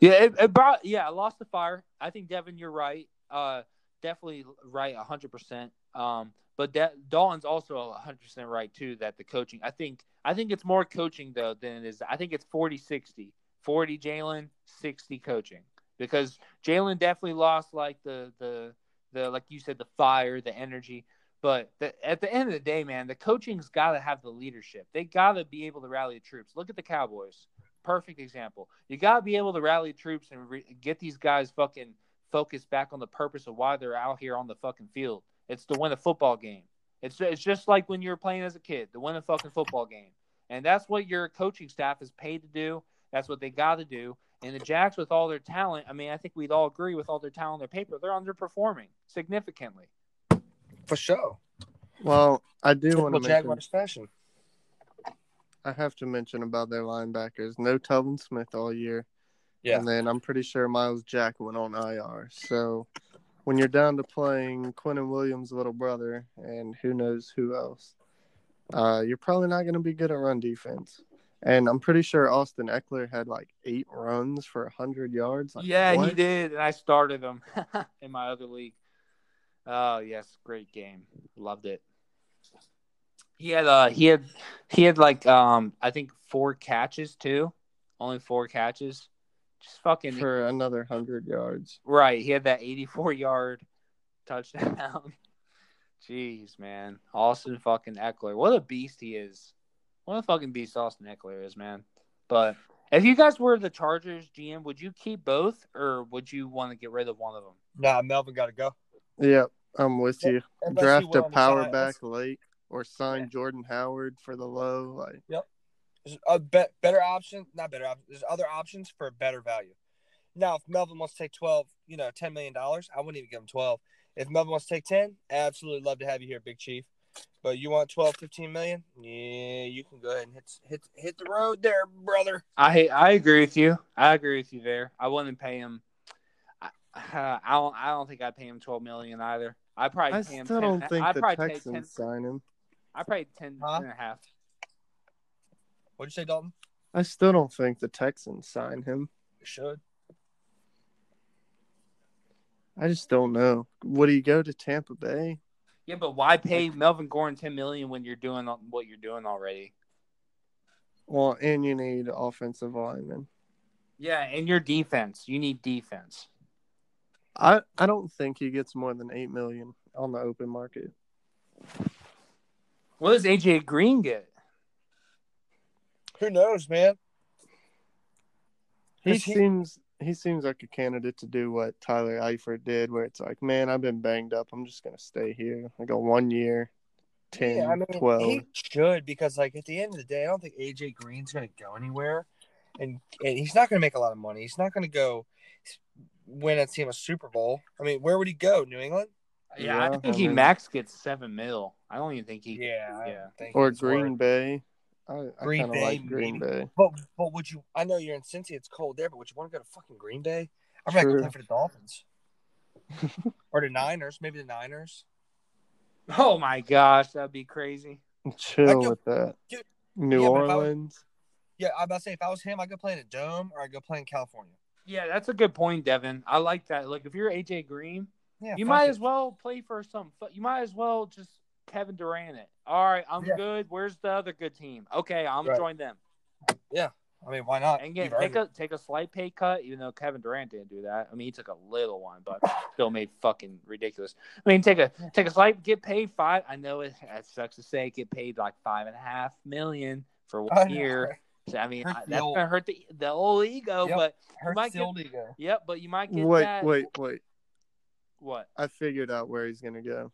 Yeah, it, it brought. Yeah, I lost the fire. I think Devin, you're right. Uh, definitely right, hundred percent. Um, but that Dalton's also hundred percent right too. That the coaching. I think. I think it's more coaching though than it is. I think it's 40-60. 40 Jalen, sixty coaching. Because Jalen definitely lost like the the the like you said the fire, the energy. But the, at the end of the day, man, the coaching's got to have the leadership. They got to be able to rally the troops. Look at the Cowboys. Perfect example. You got to be able to rally troops and re- get these guys fucking focused back on the purpose of why they're out here on the fucking field. It's to win a football game. It's it's just like when you were playing as a kid, to win a fucking football game. And that's what your coaching staff is paid to do. That's what they got to do. And the Jacks, with all their talent, I mean, I think we'd all agree with all their talent on their paper, they're underperforming significantly. For sure. Well, I do want to mention. Jaguars fashion. I have to mention about their linebackers. No Telvin Smith all year. Yeah. And then I'm pretty sure Myles Jack went on IR. So when you're down to playing Quinnen Williams' little brother and who knows who else, uh, you're probably not going to be good at run defense. And I'm pretty sure Austin Ekeler had like eight runs for 100 yards. Like, yeah, he did, and I started him *laughs* in my other league. Oh yes, great game, loved it. He had uh he had he had like um I think four catches too, only four catches, just fucking For another 100 yards. right. He had that eighty four yard touchdown. *laughs* Jeez, man, Austin fucking Eckler, what a beast he is. What a fucking beast Austin Ekeler is, man. But if you guys were the Chargers GM, would you keep both, or would you want to get rid of one of them? Nah, Melvin got to go. Yep, I'm with you. Unless he Draft a power sign- back late or sign Yeah. Jordan Howard for the low. Like, There's a be- better option, not better option. There's other options for better value. Now, if Melvin wants to take twelve, you know, ten million dollars, I wouldn't even give him twelve. If Melvin wants to take ten, absolutely love to have you here, Big Chief. But you want 12, 15 million? Yeah, you can go ahead and hit hit hit the road there, brother. I I agree with you. I agree with you there. I wouldn't pay him. I, *sighs* I don't. I don't think I'd pay him twelve million either. I probably I pay him. still 10, don't think I'd the probably Texans 10, sign him. I probably 10, Huh? 10 and a half. What'd you say, Dalton? I still don't think the Texans sign him. You should. I just don't know. Would he go to Tampa Bay? Yeah, but why pay Melvin Gordon ten million when you're doing what you're doing already? Well, and you need offensive linemen. Yeah, and your defense. You need defense. I I don't think he gets more than eight million on the open market. What does AJ Green get? Who knows, man? He he- seems he seems like a candidate to do what Tyler Eifert did, where it's like, man, I've been banged up. I'm just gonna stay here. I go one year, 10, Yeah, I mean, 12. he should because, like, at the end of the day, I don't think AJ Green's going to go anywhere, and and he's not going to make a lot of money. He's not going to go win a team a Super Bowl. I mean, where would he go? New England? Yeah, Yeah, I think I he max gets seven mil. I don't even think he. Yeah, Yeah. think Or Green worth- Bay. I, I Green kind of Bay, like Green maybe. Bay. But but would you? I know you're in Cincy. It's cold there, but would you want to go to fucking Green Bay? I'd rather go True. play for the Dolphins *laughs* or the Niners. Maybe the Niners. Oh my gosh, that'd be crazy. Chill go- with that. Dude, New yeah, but if I was- Orleans. Yeah, I'm about to say if I was him, I'd go play in a dome or I'd go play in California. Yeah, that's a good point, Devin. I like that. Like, if you're AJ Green, Yeah, you might it. as well play for some. You might as well just Kevin Durant it. All right, I'm Yeah. good. Where's the other good team? Okay, I'm Right. join them. Yeah. I mean, why not? And get take earned a take a slight pay cut, even though Kevin Durant didn't do that. I mean, he took a little one, but still made fucking ridiculous. I mean, take a take a slight, get paid five. I know it, it sucks to say, get paid like five and a half million for it. I one year. So, I mean, I- that's old- gonna hurt the the old ego, Yep. but Hurts might the get- old ego. yep. But you might get Wait, that. wait, wait. What? I figured out where he's gonna go.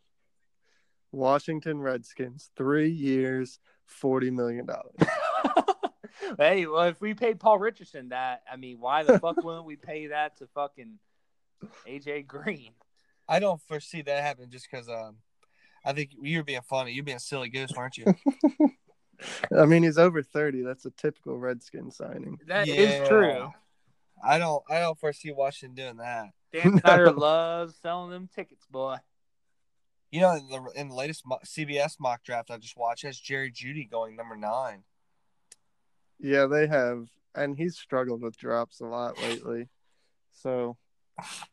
Washington Redskins, three years, forty million dollars. *laughs* hey, well, if we paid Paul Richardson that, I mean, why the fuck wouldn't we pay that to fucking AJ Green. I don't foresee that happening just because um, I think you were being funny. You're being silly goose, aren't you? *laughs* I mean, he's over 30. That's a typical Redskin signing. That is Yeah. true. I don't. I don't foresee Washington doing that. Dan Snyder loves selling them tickets, boy. You know, in the, in the latest CBS mock draft I just watched, has Jerry Jeudy going number nine. Yeah, they have. And he's struggled with drops a lot lately. So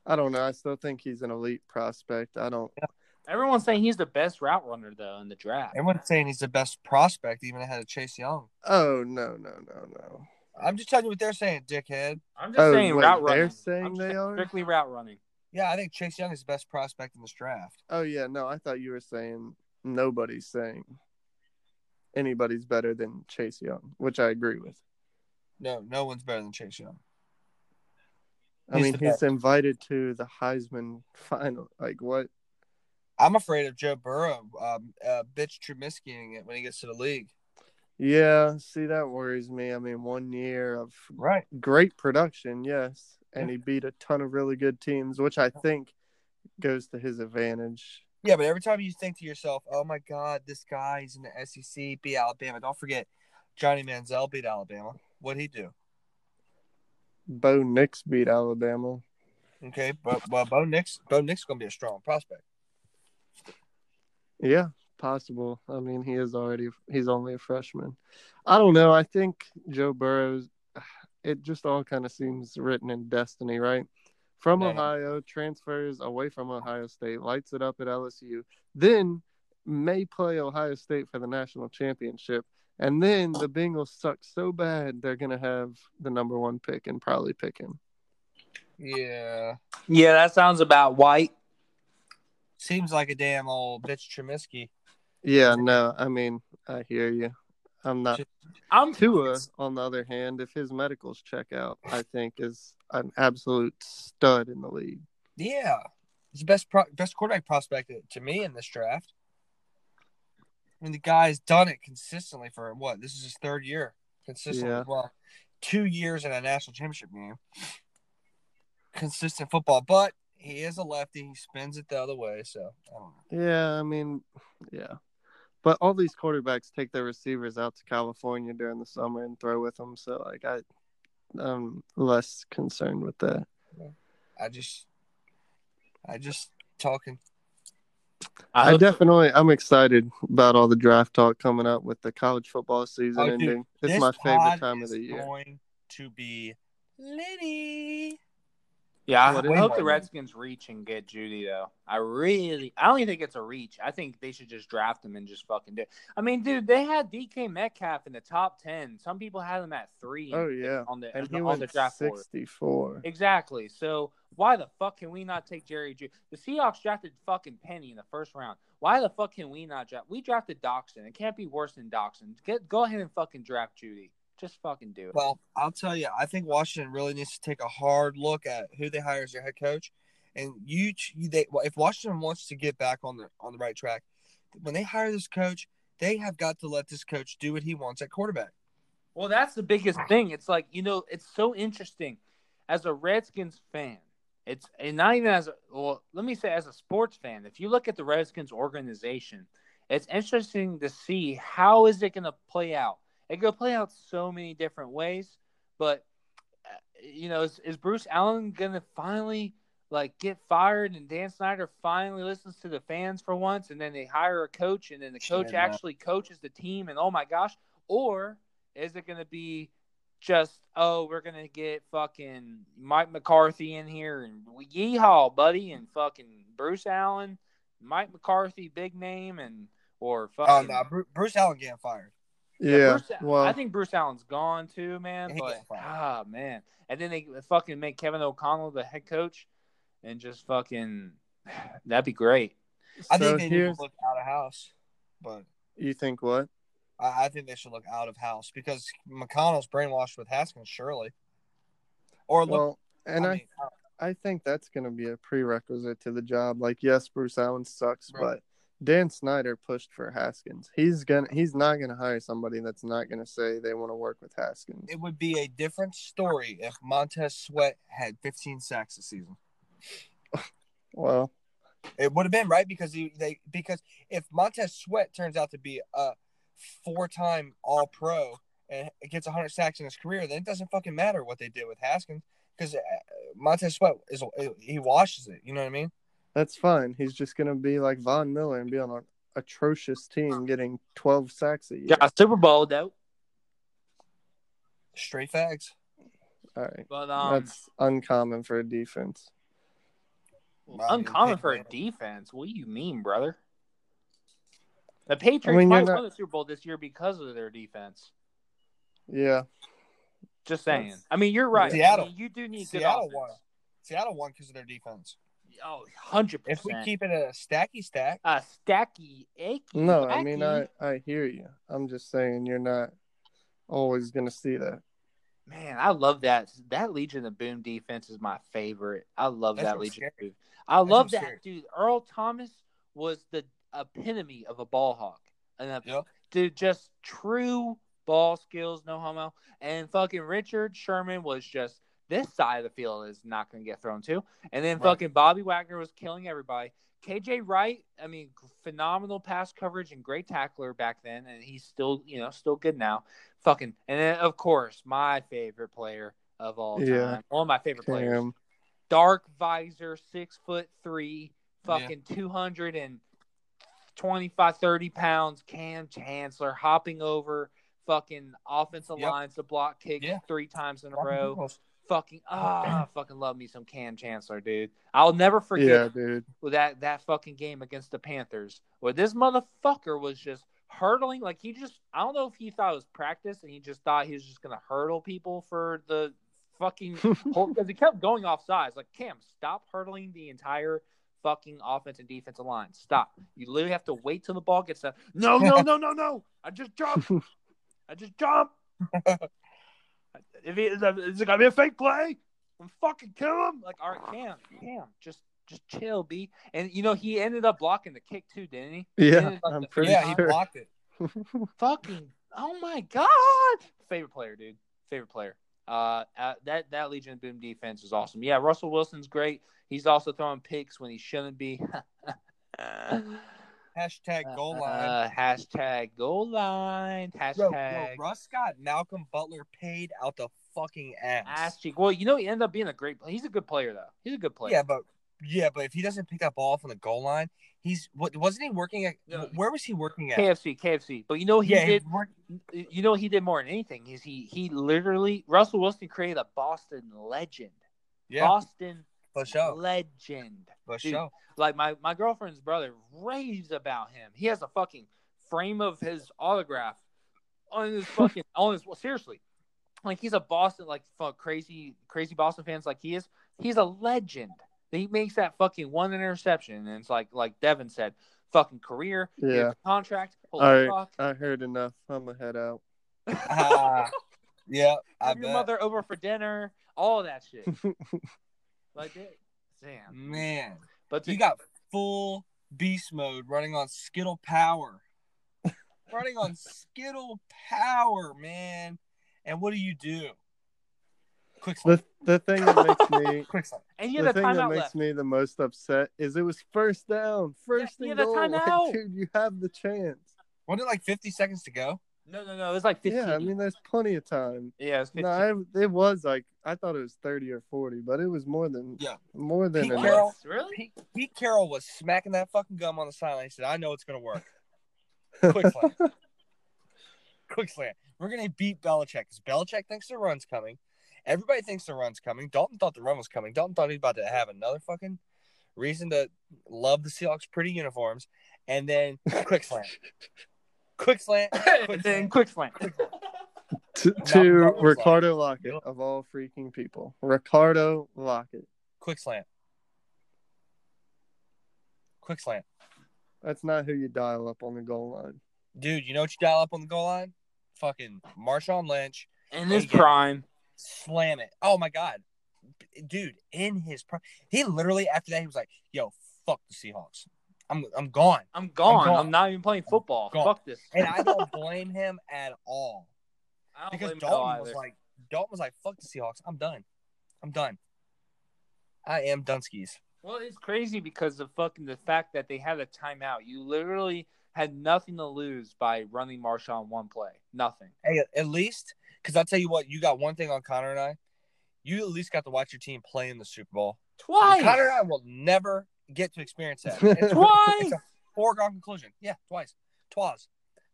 I don't know. I still think he's an elite prospect. I don't. Everyone's saying he's the best route runner though in the draft. Everyone's saying he's the best prospect, even ahead of Chase Young. Oh, no, no, no, no. I'm just telling you what they're saying, dickhead. I'm just Oh, saying wait, route they're running. saying I'm they just are? strictly route running. Yeah, I think Chase Young is the best prospect in this draft. Oh, yeah. No, I thought you were saying nobody's saying anybody's better than Chase Young, which I agree with. No, no one's better than Chase Young. I He's mean, he's invited to the Heisman final. Like, what? I'm afraid of Joe Burrow, um, uh, bitch Trubiskying it when he gets to the league. Yeah, see, that worries me. I mean, one year of Right. great production, yes, and he beat a ton of really good teams, which I think goes to his advantage. Yeah, but every time you think to yourself, "Oh my God, this guy's in the SEC, beat Alabama," don't forget Johnny Manziel beat Alabama. What'd he do? Bo Nix beat Alabama. Okay, but well, Bo Nix, Bo Nix is gonna be a strong prospect. Yeah, possible. I mean, he is already he's only a freshman. I don't know. I think Joe Burrow's it just all kind of seems written in destiny, right? From Yeah. Ohio, transfers away from Ohio State, lights it up at LSU, then may play Ohio State for the national championship. And then the Bengals suck so bad they're gonna have the number one pick and probably pick him. Yeah, Yeah, that sounds about white. seems like a damn old bitch Trubisky. Yeah, no, I mean, I hear you. I'm not I'm Tua, on the other hand, if his medicals check out, I think is an absolute stud in the league. Yeah, he's the best pro- best quarterback prospect to me in this draft. I mean, the guy's done it consistently for what? This is his third year consistently. Yeah. Well, two years in a national championship game. Consistent football, but he is a lefty. He spins it the other way, so I don't know. Yeah, I mean, yeah. But all these quarterbacks take their receivers out to California during the summer and throw with them. So, like, I, I'm less concerned with that. I just, I just talking. I hope- definitely, I'm excited about all the draft talk coming up with the college football season Oh, dude, ending. It's my favorite pod time of the year. Going to be litty. Yeah, I, hope the Redskins reach and get Jeudy though. I really, I don't even think it's a reach. I think they should just draft him and just fucking do. It. I mean, dude, they had DK Metcalf in the top ten. Some people had him at three. Oh, yeah. on the And he on went the draft board. 64. Exactly. So why the fuck can we not take Jerry Jeudy? The Seahawks drafted fucking Penny in the first round. Why the fuck can we not draft? We drafted Doctson. It can't be worse than Doctson. Get go ahead and fucking draft Jeudy. Just fucking do it. Well, I'll tell you, I think Washington really needs to take a hard look at who they hire as their head coach. And you, you they, well, if Washington wants to get back on the on the right track, when they hire this coach, they have got to let this coach do what he wants at quarterback. Well, that's the biggest thing. It's like you know, it's so interesting as a Redskins fan. It's and not even as a well. Let me say, as a sports fan, if you look at the Redskins organization, it's interesting to see how is it going to play out. It could play out so many different ways, but uh, you know, is, is Bruce Allen going to finally like get fired and Dan Snyder finally listens to the fans for once, and then they hire a coach, and then the coach Yeah, actually coaches the team, and oh my gosh, or is it going to be just oh we're going to get fucking Mike McCarthy in here and we yeehaw buddy and fucking Bruce Allen, Mike McCarthy big name and or Oh fucking no, Bruce, Bruce Allen getting fired. Yeah. Bruce, well, I think Bruce Allen's gone too, man. But ah, man, and then they fucking make Kevin O'Connell the head coach, and just fucking *sighs* that'd be great. I so think they need to look out of house, but you think what? I, I think they should look out of house because McConnell's brainwashed with Haskins, surely. Or look, Well, and I, mean, I think that's going to be a prerequisite to the job. Like, yes, Bruce Allen sucks, Right. but Dan Snyder pushed for Haskins. He's gonna. He's not going to hire somebody that's not going to say they want to work with Haskins. it would be a different story if Montez Sweat had 15 sacks this season. *laughs* Well, It would have been right because he, they because if Montez Sweat turns out to be a four-time All-Pro and gets 100 sacks in his career, then it doesn't fucking matter what they did with Haskins because uh, Montez Sweat is he washes it. You know what I mean? That's fine. He's just gonna be like Von Miller and be on an atrocious team, getting twelve sacks a year. Got a Super Bowl though. Straight fags. All right, But um, that's uncommon for a defense. Well, uncommon for a defense. What do you mean, brother? The Patriots mean, might you're not- win the Super Bowl this year because of their defense. Yeah, Just saying. That's- I mean, you're right. I Seattle- mean, you do need Seattle good won. Seattle won because of their defense. Oh, 100 If we keep it a stacky stack, a stacky, achy, no, I mean. I I hear you. I'm just saying you're not always gonna see that. Man, I love that. That Legion of Boom defense is my favorite. I love That's that what's Legion of. Boom. I love that scary. dude. Earl Thomas was the epitome of a ball hawk. And a, Yep. dude, just true ball skills, no homo. And fucking Richard Sherman was just this side of the field is not going to get thrown to. And then Right. fucking Bobby Wagner was killing everybody. KJ Wright, I mean, phenomenal pass coverage and great tackler back then, and he's still, you know, still good now. Fucking, and then of course, my favorite player of all time, Yeah. one of my favorite players, dark visor, six foot three, Yeah. fucking 225, 30 pounds, Kam Chancellor hopping over fucking offensive Yep. lines to block kicks Yeah. three times in a row. Fucking *clears throat* ah, fucking love me some Kam Chancellor, dude. I'll never forget Yeah, dude. with that that fucking game against the Panthers, where this motherfucker was just hurdling like he just I don't know if he thought it was practice and he just thought he was just gonna hurdle people for the fucking *laughs* whole because he kept going off sides. Like Kam, stop hurdling the entire fucking offense and defensive line. Stop. You literally have to wait till the ball gets out. No, no, *laughs* no, no, no. I just jumped. *laughs* I just jumped. If he, is it gonna be a fake play? I'm fucking kill him. Like, all right, Kam, Kam, just just chill, B. And you know he ended up blocking the kick too, didn't he? Yeah, ended up I'm the- pretty yeah, he blocked it. *laughs* Fucking oh my god! Favorite player, dude. Favorite player. Uh, uh, that that Legion of Boom defense is awesome. Yeah, Russell Wilson's great. He's also throwing picks when he shouldn't be. *laughs* *laughs* Hashtag goal line. Uh, hashtag goal line. Hashtag bro, Russ got Malcolm Butler paid out the fucking ass. ass cheek. Well, you know he ended up being a great. He's a good player though. He's a good player. Yeah, but yeah, but if he doesn't pick that ball from the goal line, he's what wasn't he working at? No. Where was he working at? KFC, KFC. But you know he yeah, did. was work- You know he did more than anything. Is he he literally Russell Wilson created a Boston legend. yeah, Boston for sure, legend. for Dude, sure. Like my my girlfriend's brother raves about him. He has a fucking frame of his autograph on his *laughs* fucking on his well, seriously. Like he's a Boston like fuck crazy crazy Boston fans like he is. He's a legend. He makes that fucking one interception and it's like like Devin said, fucking career, Yeah. contract. Holy All right, fuck. I heard enough. I'm gonna head out. *laughs* Ah, yeah, *laughs* I Have your bet. mother over for dinner, all of that shit. Like it. Damn. Man, But you got full beast mode running on Skittle Power, *laughs* running on Skittle Power, man. And what do you do? Quick the the thing that makes me *laughs* Quick and you the had a thing that makes left. me the most upset is it was first down, first Yeah, and the goal. *laughs* Like, timeout. dude, you have the chance. Wasn't it like 50 seconds to go? No, no, no. It was like 15. Yeah, I mean, there's plenty of time. yeah, it was 15. No, I, it was like I thought it was thirty or forty, but it was more than Yeah. more than Pete enough. Carroll- Really? Pete, Pete Carroll was smacking that fucking gum on the sideline. He said, I know it's going to work. *laughs* Quick slant. Quick slant. We're going to beat Belichick because Belichick thinks the run's coming. Everybody thinks the run's coming. Dalton thought the run was coming. Dalton thought he was about to have another fucking reason to love the Seahawks' pretty uniforms. And then quick *laughs* *laughs* slant. Quick slant. and then quick slant. to, to Butler was Ricardo Lockette Yep. of all freaking people. Ricardo Lockette. Quick slant. Quick slant. That's not who you dial up on the goal line. Dude, you know what you dial up on the goal line? Fucking Marshawn Lynch. In his Yeah. prime. slam it. Oh my god, dude! In his prime, he literally after that he was like, "Yo, fuck the Seahawks. I'm I'm gone." I'm gone. I'm, gone. not even playing football. Fuck this. And I don't blame him at all I don't because blame him Dalton was like, Dalton was like, "Fuck the Seahawks. I'm done. I'm done." I am Dunskies. Well, it's crazy because of fucking the fact that they had a timeout. You literally had nothing to lose by running Marshawn one play. Nothing. Hey, at least because I'll tell you what, you got one thing on Connor and I. You at least got to watch your team play in the Super Bowl. Twice. Connor and I will never get to experience that. It's, *laughs* Twice. it's a foregone conclusion. Yeah, twice. Twas.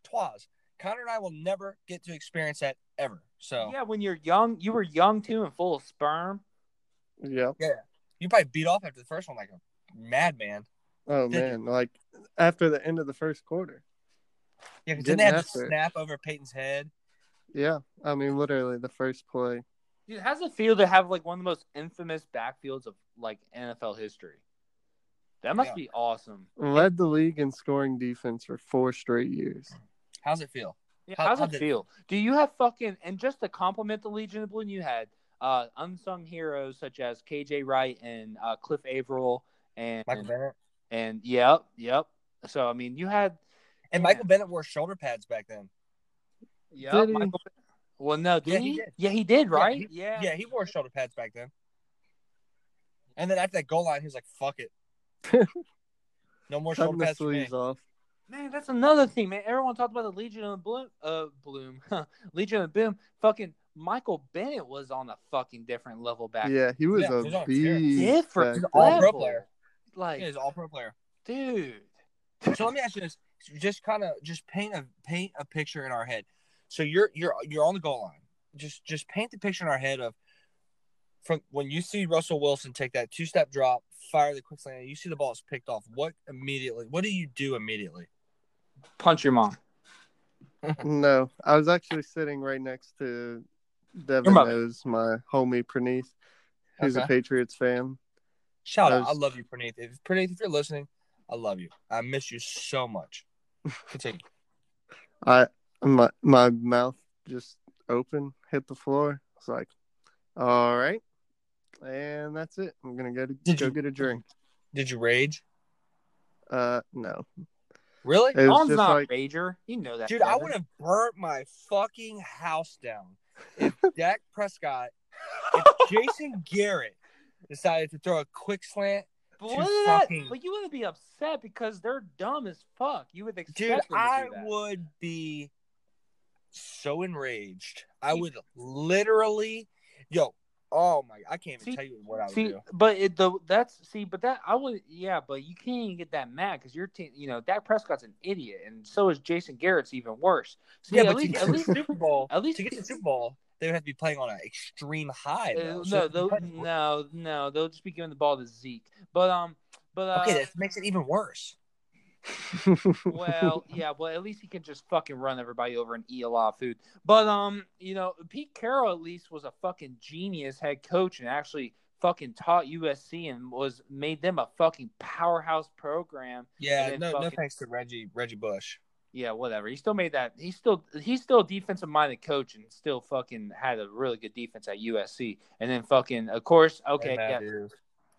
Twas. Connor and I will never get to experience that ever. So Yeah, when you're young, you were young too and full of sperm. Yeah. Yeah. you probably beat off after the first one like a madman. Oh Did you? man, like after the end of the first quarter. Yeah, because Didn't then they have to to. snap over Peyton's head. Yeah, I mean literally the first play. Dude, how's it feel to have like one of the most infamous backfields of like NFL history? That must Yeah. be awesome. Led the league in scoring defense for four straight years. How's it feel? Yeah, How- how's how it did- feel? Do you have fucking and just to compliment the Legion of Boom, you had uh unsung heroes such as KJ Wright and uh, Cliff Avril and Michael Bennett. and yep, yep. So I mean, you had And Yeah. Michael Bennett wore shoulder pads back then. yeah, Michael. Well, no, did Yeah, he? he did. Yeah, he did, Yeah, right? he- Yeah. Yeah, he wore shoulder pads back then. And then after that goal line, he was like, "Fuck it, no more Cutting shoulder the for me." sleeves off. Man, that's another thing, man. Everyone talked about the Legion of Bloom, uh, Bloom, *laughs* Legion of Boom. Fucking Michael Bennett was on a fucking different level back. Yeah, he was Yeah, a he was on a tear. beast. different He's all-pro player. Like, Yeah, he's all pro player. dude. So let me ask you this: just kind of just paint a paint a picture in our head. So you're you're you're on the goal line. Just just paint the picture in our head of from when you see Russell Wilson take that two step drop, fire the quick slant, you see the ball is picked off. What immediately? What do you do immediately? Punch your mom. *laughs* No, I was actually sitting right next to Your Devin mother. knows my homie Praneeth, who's a Patriots fan. Shout I out! I love you, Praneeth. If Praneeth, if you're listening, I love you. I miss you so much. Continue. *laughs* I my my mouth just open, hit the floor. I was like, all right, and that's it. I'm gonna go to Did go you- get a drink. Did you rage? Uh, no, Really? it was Mom's not like a rager. You know that, Dude, I would have burnt my fucking house down if *laughs* Dak Prescott, if *laughs* Jason Garrett decided to throw a quick slant. But, to what is that? but you wouldn't be upset because they're dumb as fuck. You would expect Dude, them to I that. would be so enraged. I would literally, yo, oh my, I can't even See- tell you what I would See, do. but it the that's see, but that I would yeah, but you can't even get that mad because your team, you know, Dak Prescott's an idiot, and so is Jason Garrett's even worse. See, yeah, at but least, to at get least to Super Bowl, at least to get to the Super Bowl, they would have to be playing on an extreme high. Uh, Though. no, So- they'll, no, no, they'll just be giving the ball to Zeke. But um, but uh, okay, that makes it even worse. Well, *laughs* yeah, well, at least he can just fucking run everybody over and eat a lot of food. But um, you know, Pete Carroll at least was a fucking genius head coach and actually fucking taught USC and was made them a fucking powerhouse program. Yeah, no, no thanks to Reggie Reggie Bush. Yeah, whatever. He still made that. He's still he's still a defensive minded coach and still fucking had a really good defense at USC. And then fucking of course, okay, yeah,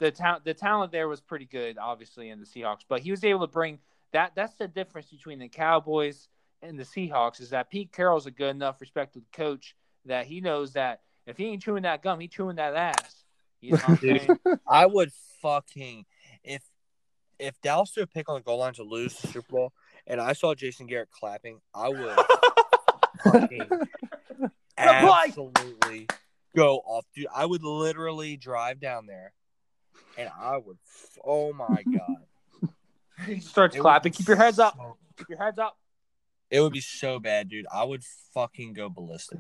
the talent the talent there was pretty good, obviously, in the Seahawks. But he was able to bring that. That's the difference between the Cowboys and the Seahawks is that Pete Carroll's a good enough, respected coach that he knows that if he ain't chewing that gum, he chewing that ass. You know what I'm *laughs* I would fucking if if Dallas threw a pick on the goal line to lose the Super Bowl, and I saw Jason Garrett clapping, I would *laughs* fucking absolutely go off, dude. I would literally drive down there, and I would. Oh my god! *laughs* he starts It clapping. Keep your heads up. so- Keep your heads up. It would be so bad, dude. I would fucking go ballistic.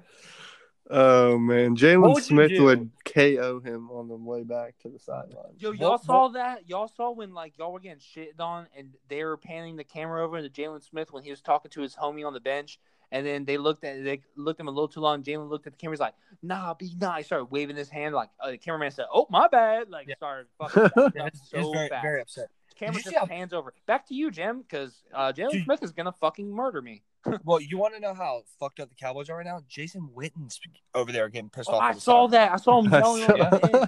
oh man, Jaylon would Smith would KO him on the way back to the sideline. Yo, y'all what- saw that? Y'all saw when like y'all were getting shitted on, and they were panning the camera over to Jaylon Smith when he was talking to his homie on the bench, and then they looked at they looked at him a little too long. Jaylon looked at the camera, he's like, "Nah, be nice." He started waving his hand like uh, the cameraman said, "Oh my bad." Like Yeah. started *laughs* fucking Yeah, so very fast. very upset. Camera just how- pans over. Back to you, Jim, because uh, Jaylon Dude- Smith is gonna fucking murder me. *laughs* Well, you want to know how fucked up the Cowboys are right now? Jason Witten's over there getting pissed Oh, off. I saw side. that. I saw him *laughs* yelling saw-.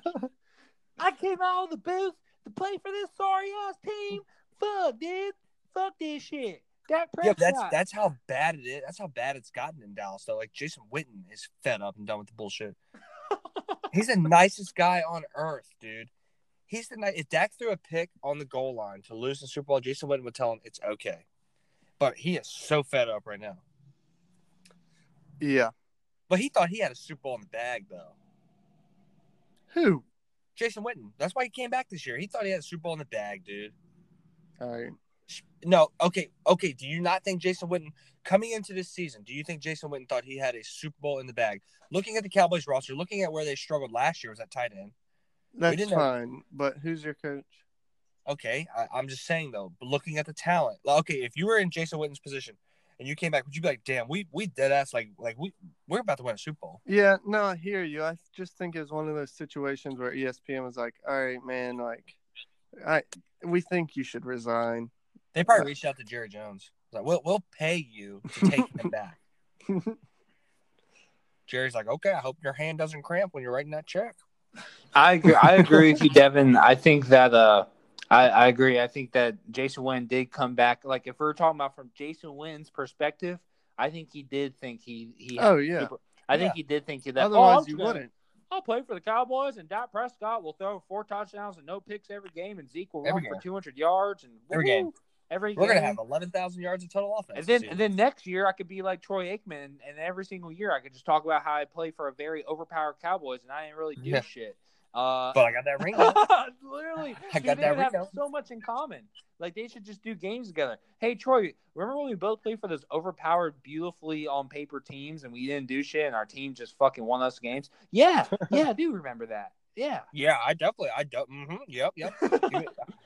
I came out of the booth to play for this sorry ass team. Fuck, dude. Fuck this shit. That Yeah, that's that's how bad it is. That's how bad it's gotten in Dallas. Though, like Jason Witten is fed up and done with the bullshit. *laughs* He's the nicest guy on earth, dude. He's the night. If Dak threw a pick on the goal line to lose the Super Bowl, Jason Witten would tell him it's okay. But he is so fed up right now. Yeah. But he thought he had a Super Bowl in the bag, though. Who? Jason Witten. That's why he came back this year. He thought he had a Super Bowl in the bag, dude. All right. No, okay, okay. Do you not think Jason Witten coming into this season? Do you think Jason Witten thought he had a Super Bowl in the bag? Looking at the Cowboys roster, looking at where they struggled last year was at tight end. That's didn't have- fine. But who's your coach? Okay, I, I'm just saying though. But looking at the talent, like, okay, if you were in Jason Witten's position and you came back, would you be like, "Damn, we we dead ass like like we we're about to win a Super Bowl"? Yeah, no, I hear you. I just think it was one of those situations where ESPN was like, "All right, man, like, I we think you should resign." They probably reached out to Jerry Jones. Like, we'll we'll pay you to take him *laughs* back. Jerry's like, okay, I hope your hand doesn't cramp when you're writing that check. I agree. I agree with you, *laughs* Devin. I think that uh, I, I agree. I think that Jason Witten did come back. Like if we're talking about from Jason Witten's perspective, I think he did think he he. Oh yeah. super- I think he did think he that. Otherwise, oh, you gonna- wouldn't. I'll play for the Cowboys, and Dak Prescott will throw four touchdowns and no picks every game, and Zeke will Every run for 200 yards and Every woo, game. Every We're gonna have eleven thousand yards of total offense. And then, and then next year, I could be like Troy Aikman, and every single year, I could just talk about how I play for a very overpowered Cowboys, and I didn't really do Yeah. shit. Uh, but I got that ring. *laughs* literally, *laughs* I got that would have so much in common. Like they should just do games together. Hey Troy, remember when we both played for those overpowered, beautifully on paper teams, and we didn't do shit, and our team just fucking won us games? Yeah, yeah, I do remember that. Yeah. *laughs* yeah, I definitely, I do. Mm-hmm, yep, yep,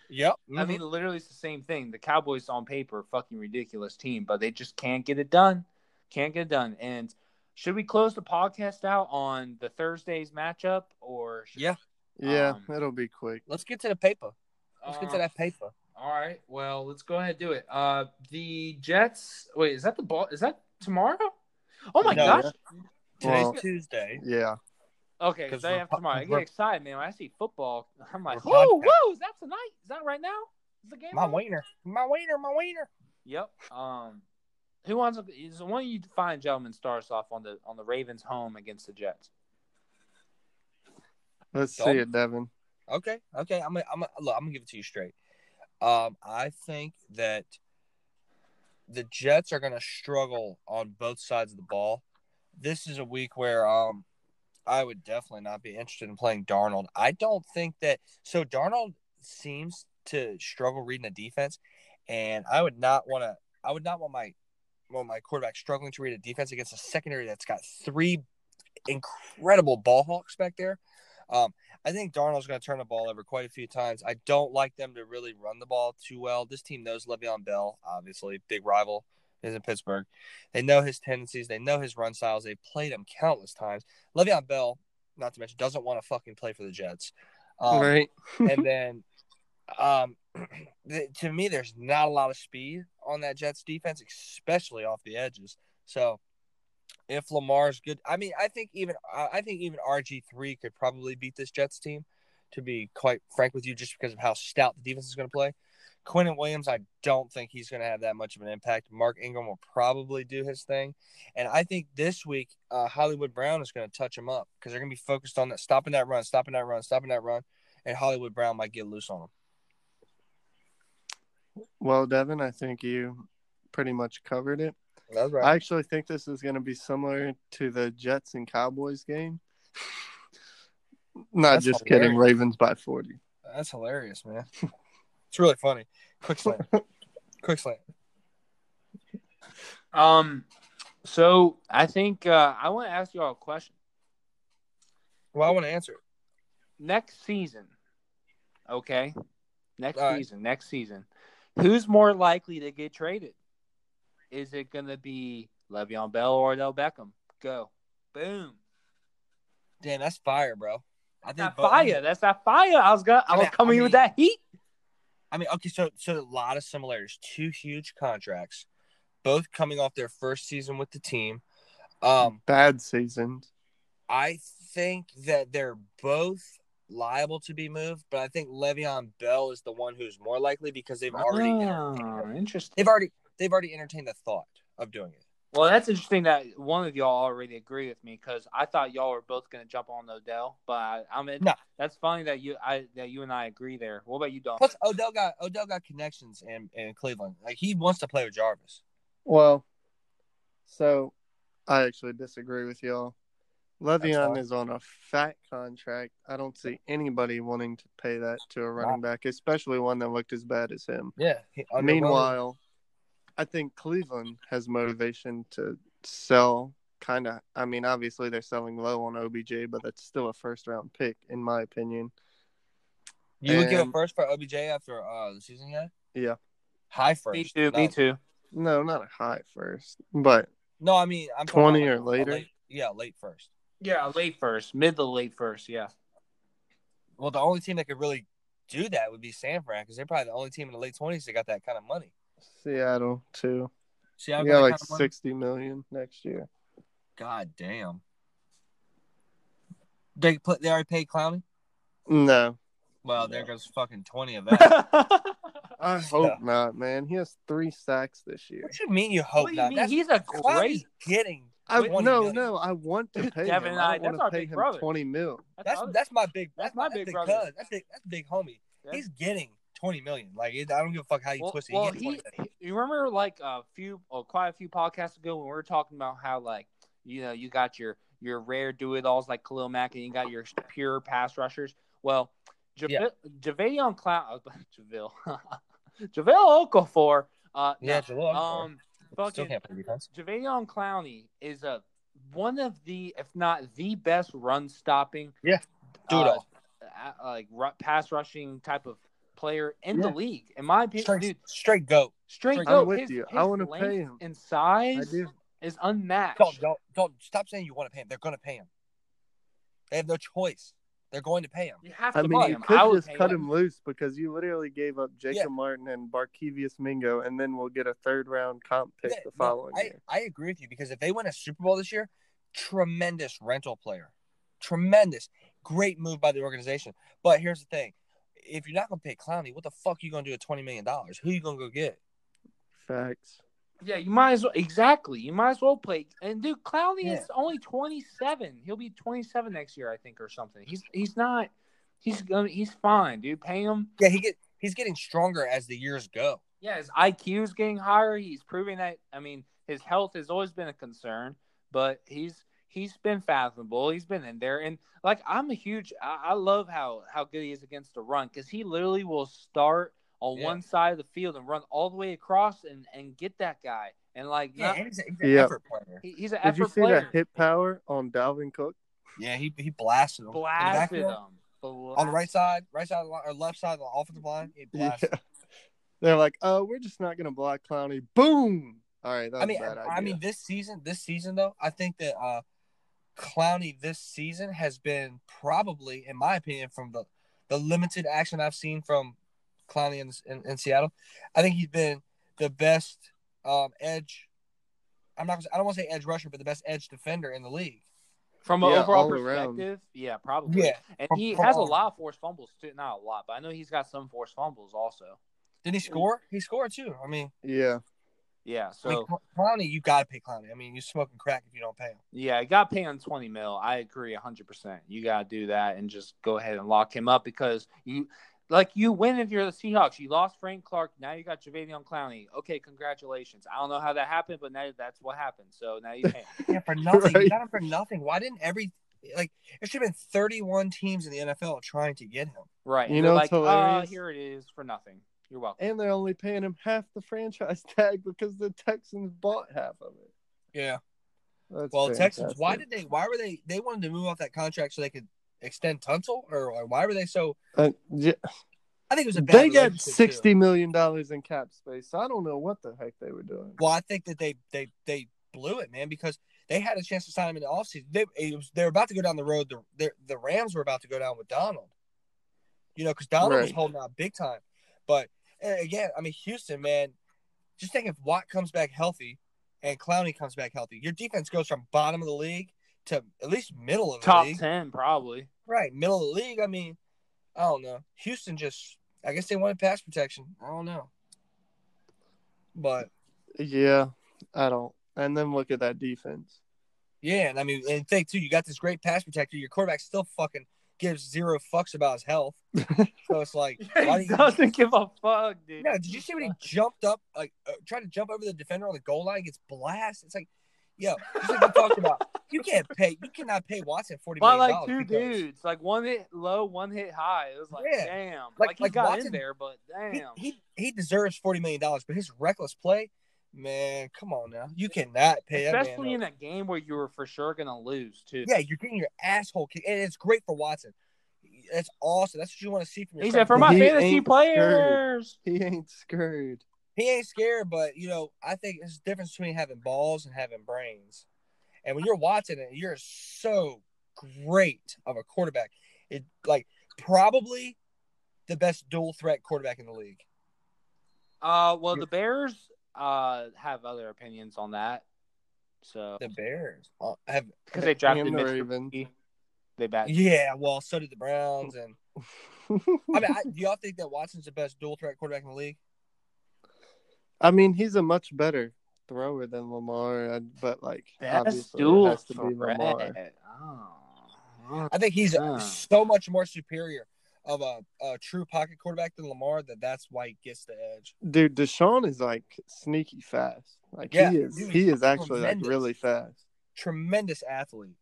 yep. I mhm. mean, literally, it's the same thing. The Cowboys on paper, fucking ridiculous team, but they just can't get it done. Can't get it done. And should we close the podcast out on the Thursday's matchup, or should- yeah. Yeah, Um, it'll be quick. Let's get to the paper. Let's get to Uh, that paper. All right. Well, let's go ahead and do it. Uh, the Jets. Wait, is that the ball? Is that tomorrow? Oh my No. gosh. Today's Well- Tuesday. Yeah. Okay, 'Cause because they have tomorrow. I get excited, man. When I see football, I'm like, whoa, whoa, is that tonight? Is that right now? Is the game? My on? wiener, my wiener, my wiener. Yep. Um, who wants? to- Is the one of you fine gentlemen starts off on the on the Ravens home against the Jets? Let's see it, Devin. Okay, okay. I'm gonna, I'm gonna, look. I'm gonna give it to you straight. Um, I think that the Jets are gonna struggle on both sides of the ball. This is a week where um, I would definitely not be interested in playing Darnold. I don't think that. So Darnold seems to struggle reading the defense, and I would not want to. I would not want my well my quarterback struggling to read a defense against a secondary that's got three incredible ball hawks back there. Um, I think Darnold's going to turn the ball over quite a few times. I don't like them to really run the ball too well. This team knows Le'Veon Bell, obviously, big rival is in Pittsburgh. They know his tendencies. They know his run styles. They've played him countless times. Le'Veon Bell, not to mention, doesn't want to fucking play for the Jets. Um, right. and *laughs* then, um, *clears throat* th- to me, there's not a lot of speed on that Jets defense, especially off the edges. So, if Lamar's good, I mean, I think even I I think even RG three could probably beat this Jets team. To be quite frank with you, just because of how stout the defense is going to play. Quinnen Williams, I don't think he's going to have that much of an impact. Mark Ingram will probably do his thing, and I think this week uh, Hollywood Brown is going to touch him up because they're going to be focused on that, stopping that run, stopping that run, stopping that run, and Hollywood Brown might get loose on him. Well, Devin, I think you pretty much covered it. That's I actually think this is going to be similar to the Jets and Cowboys game. *laughs* Not That's just kidding. Ravens by 40. That's hilarious, man. It's really funny. Quick slant. *laughs* Quick slant. Um, so I think uh, I want to ask you all a question. Well, I want to answer it. Next season, okay, next All right. season, next season, who's more likely to get traded? Is it going to be Le'Veon Bell or Odell Beckham? Go, boom. Damn, that's fire, bro. I think That fire. That's that fire. I was gonna. I, I was coming I with that heat. I mean, okay, so so a lot of similarities. Two huge contracts, both coming off their first season with the team. Um, Bad seasons. I think that they're both liable to be moved, but I think Le'Veon Bell is the one who's more likely because they've already Oh, interesting. they've already they've already entertained the thought of doing it. Well, that's interesting that one of y'all already agree with me because I thought y'all were both going to jump on Odell, but I, I mean, No. that's funny that you I that you and I agree there. What about you, Don? Plus, Odell got Odell got connections in in Cleveland. Like he wants to play with Jarvis. Well, so I actually disagree with y'all. Le'Veon is on a fat contract. I don't see anybody wanting to pay that to a running back, especially one that looked as bad as him. Yeah. he- underwhelming. Meanwhile, I think Cleveland has motivation to sell kind of. I mean, obviously they're selling low on OBJ, but that's still a first round pick, in my opinion. you would give a first for OBJ after uh the season yet? Yeah. High first. me too. No. Me too. No, not a high first, but No, I mean I'm 20 about, or later? late- yeah, late first. Yeah, late first, mid to late first. Yeah. Well, the only team that could really do that would be San Fran because they're probably the only team in the late twenties that got that kind of money. Seattle too. See, how got like sixty million next year. God damn. They put they already paid Clowney. No, Well, there goes fucking twenty of that. *laughs* I hope Yeah. not, man. He has three sacks this year. what you mean you hope what do you not? mean? He's a Clowney's great. getting. I, 20 no, million. no. I want to *laughs* pay Devin him. I- I want to pay him brother. twenty mil. That's other- that's my big. That's That's, my my, big big brother. cuz. That's big. That's big homie. Yeah. He's getting twenty million. Like it, I don't give a fuck how you well, twist it. well, he, he, gets 20 million. he- you remember like a few, or quite a few podcasts ago when we were talking about how like you know you got your your rare do it alls like Khalil Mack and you got your pure pass rushers. Well, Jav- Yeah. Javille, *laughs* *laughs* Javale Okafor, uh, yeah, no, Jalil, um, still fucking can't play defense. Jadeveon Clowney is a one of the, if not the best run stopping, Yeah. Do it all. uh, like pass rushing type of player in the league. In my opinion, Straight, dude, straight goat. straight I'm go. with his, you. his I wanna pay him. And I size do. is unmatched. Don't, don't, don't stop saying you want to pay him. They're going to pay him. They have no choice. They're going to pay him. You have to I mean, pay you him. could I would just cut him loose because you literally gave up Jacob Yeah. Martin and Barkevious Mingo, and then we'll get a third round comp pick Yeah, the no, following I, year. I agree with you because if they win a Super Bowl this year, tremendous rental player. Tremendous. Great move by the organization. But here's the thing. If you're not gonna pay Clowney, what the fuck are you gonna do at twenty million dollars? Who you gonna go get? Facts. Yeah, you might as well exactly. You might as well play. And dude, Clowney Yeah. is only twenty seven. He'll be twenty seven next year, I think, or something. He's he's not. He's gonna. He's fine, dude. Pay him. Yeah, he get he's getting stronger as the years go. Yeah, his IQ is getting higher. He's proving that. I mean, his health has always been a concern, but he's he's been fathomable. He's been in there, and like I'm a huge. I, I love how how good he is against the run because he literally will start on Yeah. one side of the field and run all the way across and and get that guy. And like, Yeah, not- and he's, a, he's an Yeah. effort player. he, he's an Did you see player. that hit power on Dalvin Cook? Yeah, he he blasted him. In the Blasted backfield, him. on the right side, right side of the line, or left side of the offensive line. He blasted. Yeah. *laughs* They're like, oh, we're just not gonna block Clowney. Boom. All right, that I mean, a bad idea. I mean, this season, this season though, I think that uh, Clowney this season has been probably, in my opinion, from the the limited action I've seen from Clowney in, in, in Seattle, I think he's been the best um, edge. I'm not. gonna- I don't want to say edge rusher, but the best edge defender in the league. From an Yeah, overall all around. perspective, yeah, probably. Yeah, and from- he from has a lot of forced fumbles too. Not a lot, but I know he's got some forced fumbles also. did he score? He scored too. I mean, yeah. Yeah, I mean, so Clowney, you got to pay Clowney. I mean, you're smoking crack if you don't pay him. yeah, you got to pay him twenty mil. I agree hundred percent. You got to do that and just go ahead and lock him up because you, like, you win if you're the Seahawks. You lost Frank Clark. Now you got Jadeveon Clowney. Okay, congratulations. I don't know how that happened, but now that's what happened. So now you pay. him. *laughs* Yeah, for nothing. You got him for nothing. Why didn't every like there should have been 31 teams in the NFL trying to get him? right? You know like, ah, hilarious? here it is for nothing. You're welcome. And they're only paying him half the franchise *laughs* tag because the Texans bought half of it. Yeah. That's Well, Texans. Why did they? Why were they? They wanted to move off that contract so they could extend Tunsil, or, or why were they so? Uh, yeah, I think it was a bad. they got relationship, too. sixty million dollars in cap space. So I don't know what the heck they were doing. Well, I think that they they they blew it, man, because they had a chance to sign him in the offseason. They it was, they were about to go down the road. The the, the Rams were about to go down with Donald. You know, because Donald was holding out big time. But again, I mean, Houston, man, just think if Watt comes back healthy and Clowney comes back healthy, your defense goes from bottom of the league to at least middle of the Top league. ten, probably. Right, middle of the league. I mean, I don't know. Houston just, I guess they wanted pass protection. I don't know. But Yeah, I don't. And then look at that defense. Yeah, and I mean, and think too, you got this great pass protector. Your quarterback's still fucking gives zero fucks about his health. *laughs* so it's like, *laughs* why he do you? doesn't give a fuck, dude. No, did you see when he jumped up, like uh, tried to jump over the defender on the goal line, gets blasted? It's like, yo, just like we talked about, *laughs* you can't pay, you cannot pay Watson forty By million like two because dudes, like one hit low, one hit high. It was like, Yeah. damn, Like- like, he like got Watson- in there, but He, damn. he he deserves forty million dollars, but his reckless play, man, come on now, you cannot pay that Especially in a game where you were for sure gonna lose too. yeah, you're getting your asshole kicked, and it's great for Watson. It's awesome. That's what you want to see from your. He said, "For my He fantasy players." He ain't scared. he ain't scared, but you know, I think there's a difference between having balls and having brains. And when you're Watson and you're so great of a quarterback, it like probably the best dual threat quarterback in the league. Uh, well, the Bears uh have other opinions on that. So The Bears uh, have, because they drafted And the Mitch Ravens. They bat. yeah. Well, so did the Browns, and *laughs* I mean, I, do y'all think that Watson's the best dual threat quarterback in the league? I mean, he's a much better thrower than Lamar, but like That's obviously it dual has to be Lamar. threat. Oh. I think he's so much more superior of a, a true pocket quarterback than Lamar that that's why he gets the edge. Dude, Deshaun is like sneaky fast. Like Yeah, he is. dude, he is actually like really fast. Tremendous athlete.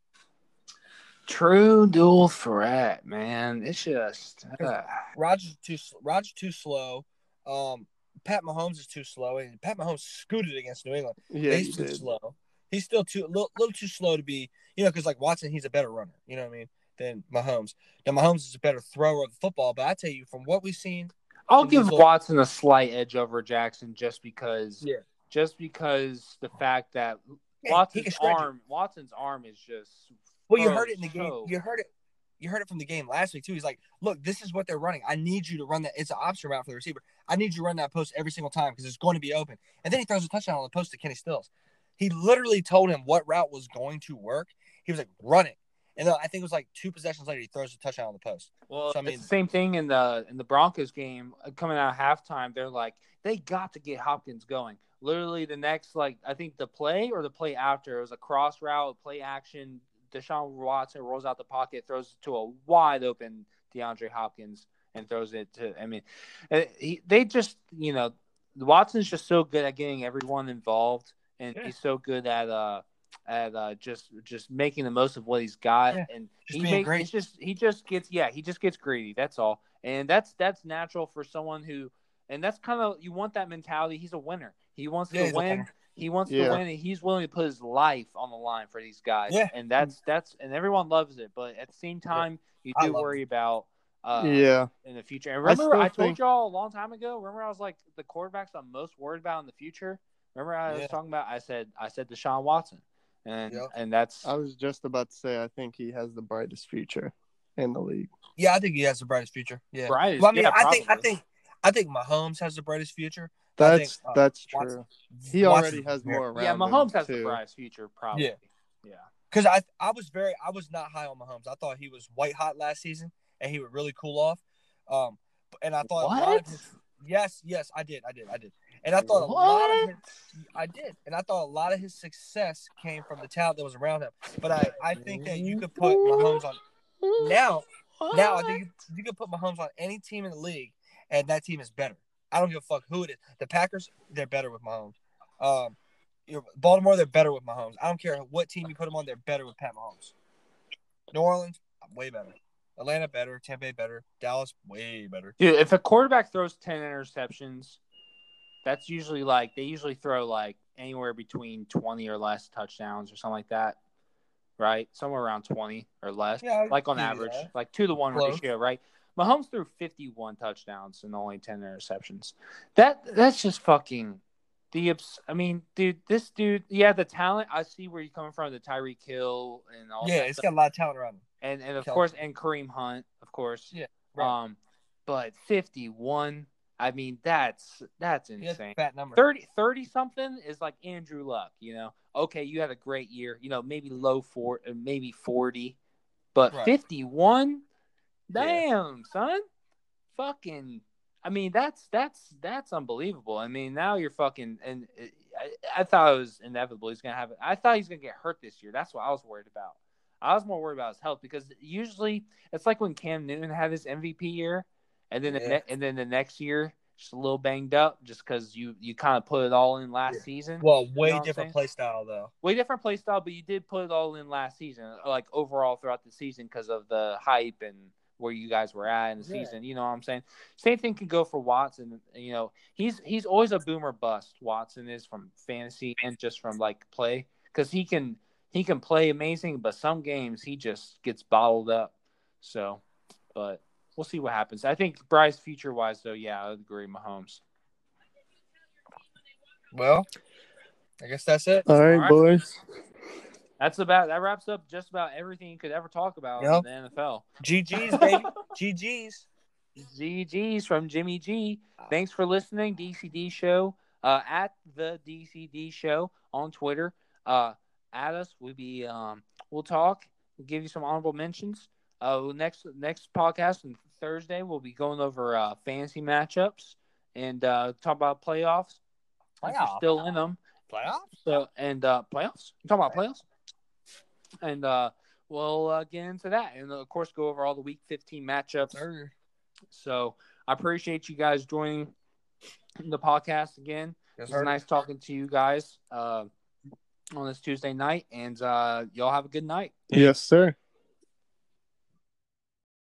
True dual threat, man. It's just uh, Rodgers too Rodgers too slow. Um, Pat Mahomes is too slow, and Pat Mahomes scooted against New England. Yeah, he he's too did. slow. He's still too a little, little too slow to be, you know, because like Watson, he's a better runner. You know what I mean? Than Mahomes. Now Mahomes is a better thrower of the football, but I tell you, from what we've seen, I'll give will- Watson a slight edge over Jackson just because Yeah. just because the fact that yeah, Watson's stretch it. arm Watson's arm is just Well, you heard it in the game. You heard it. You heard it from the game last week too. He's like, "Look, this is what they're running. I need you to run that. It's an option route for the receiver. I need you to run that post every single time because it's going to be open." And then he throws a touchdown on the post to Kenny Stills. He literally told him what route was going to work. He was like, "Run it." And I think it was like two possessions later, he throws a touchdown on the post. Well, So, I mean- it's the same thing in the in the Broncos game uh, coming out of halftime. They're like they got to get Hopkins going. Literally, the next like I think the play or the play after it was a cross route, play action. Deshaun Watson rolls out the pocket, throws it to a wide open DeAndre Hopkins, and throws it to. I mean, uh, he, they just you know Watson's just so good at getting everyone involved, and Yeah. he's so good at uh at uh just just making the most of what he's got, Yeah. and Just he being makes great. it's just he just gets yeah he just gets greedy. That's all, and that's that's natural for someone who, and that's kind of you want that mentality. He's a winner. He wants Yeah, to win. He wants Yeah. to win, and he's willing to put his life on the line for these guys. Yeah. and that's that's and everyone loves it. But at the same time, you do love worry about uh, yeah, in the future. And I remember, I, still told think- y'all a long time ago. Remember, I was like the quarterbacks I'm most worried about in the future. Remember, I Yeah. was talking about. I said I said Deshaun Watson, and Yep. and that's I was just about to say I think he has the brightest future in the league. Yeah, I think he has the brightest future. Yeah. brightest. Well, I mean, yeah, I think, I think, I think Mahomes has the brightest future. That's think, uh, that's Watson- true. He Watson- already has more around. yeah, him, Mahomes has too. the brightest future, probably. Yeah. yeah. because I I was very I was not high on Mahomes. I thought he was white hot last season and he would really cool off. Um, and I thought What? his, yes, yes, I did, I did, I did, and I thought a lot of his, I did, and I thought a lot of his success came from the talent that was around him. But I I think that you could put Mahomes on now. Now I think you, you could put Mahomes on any team in the league, and that team is better. I don't give a fuck who it is. The Packers, they're better with Mahomes. Um, you know, Baltimore, they're better with Mahomes. I don't care what team you put them on, they're better with Pat Mahomes. New Orleans, way better. Atlanta, better. Tampa Bay, better. Dallas, way better. Dude, if a quarterback throws ten interceptions, that's usually like they usually throw like anywhere between twenty or less touchdowns or something like that, right? Somewhere around twenty or less, Yeah, like on average, that. like two to one Close. ratio, right? Mahomes threw fifty-one touchdowns and only ten interceptions. That that's just fucking the. I mean, dude, this dude, yeah, the talent. I see where you're coming from, the Tyreek Hill and all. Yeah, it's stuff. got a lot of talent around him. and and of Kelce. course and Kareem Hunt, of course. Yeah, right. Um, but fifty one. I mean, that's that's insane. That number. 30, 30 something is like Andrew Luck. You know, okay, you had a great year. You know, maybe low four, uh, maybe forty, but Right. fifty one. Yeah. Damn, son. Fucking. I mean, that's that's that's unbelievable. I mean, now you're fucking and. uh, I, I thought it was inevitable. He's gonna have it. I thought he's gonna get hurt this year. That's what I was worried about. I was more worried about his health because usually it's like when Cam Newton had his MVP year, and then the ne- and then the next year just a little banged up, just because you you kind of put it all in last Yeah. season. Well, way know different play style though. way different play style, but you did put it all in last season, uh, like overall throughout the season because of the hype and where you guys were at in the Yeah. season. You know what I'm saying? Same thing can go for Watson. You know, he's he's always a boomer bust. Watson is from fantasy and just from like play because he can he can play amazing, but some games he just gets bottled up. So, but we'll see what happens. I think Bryce future wise though, yeah, I agree. Mahomes. Well, I guess that's it. All right, All right. boys. That's about that wraps up just about everything you could ever talk about Yep. in the NFL. GG's *laughs* baby. GG's. GG's from Jimmy G. Thanks for listening, DCD Show. Uh, at the DCD Show on Twitter. Uh, at us. We'll be um, we'll talk. We'll give you some honorable mentions. Uh, next next podcast on Thursday, we'll be going over uh, fantasy matchups and uh, talk about playoffs. If you're still in them. Playoffs? So and uh, playoffs. You talking about playoffs? And uh, we'll uh, get into that, and of course, go over all the Week 15 matchups. Sir. So I appreciate you guys joining the podcast again. Yes, It's sir. nice talking to you guys uh, on this Tuesday night, and uh, y'all have a good night. Yes, sir.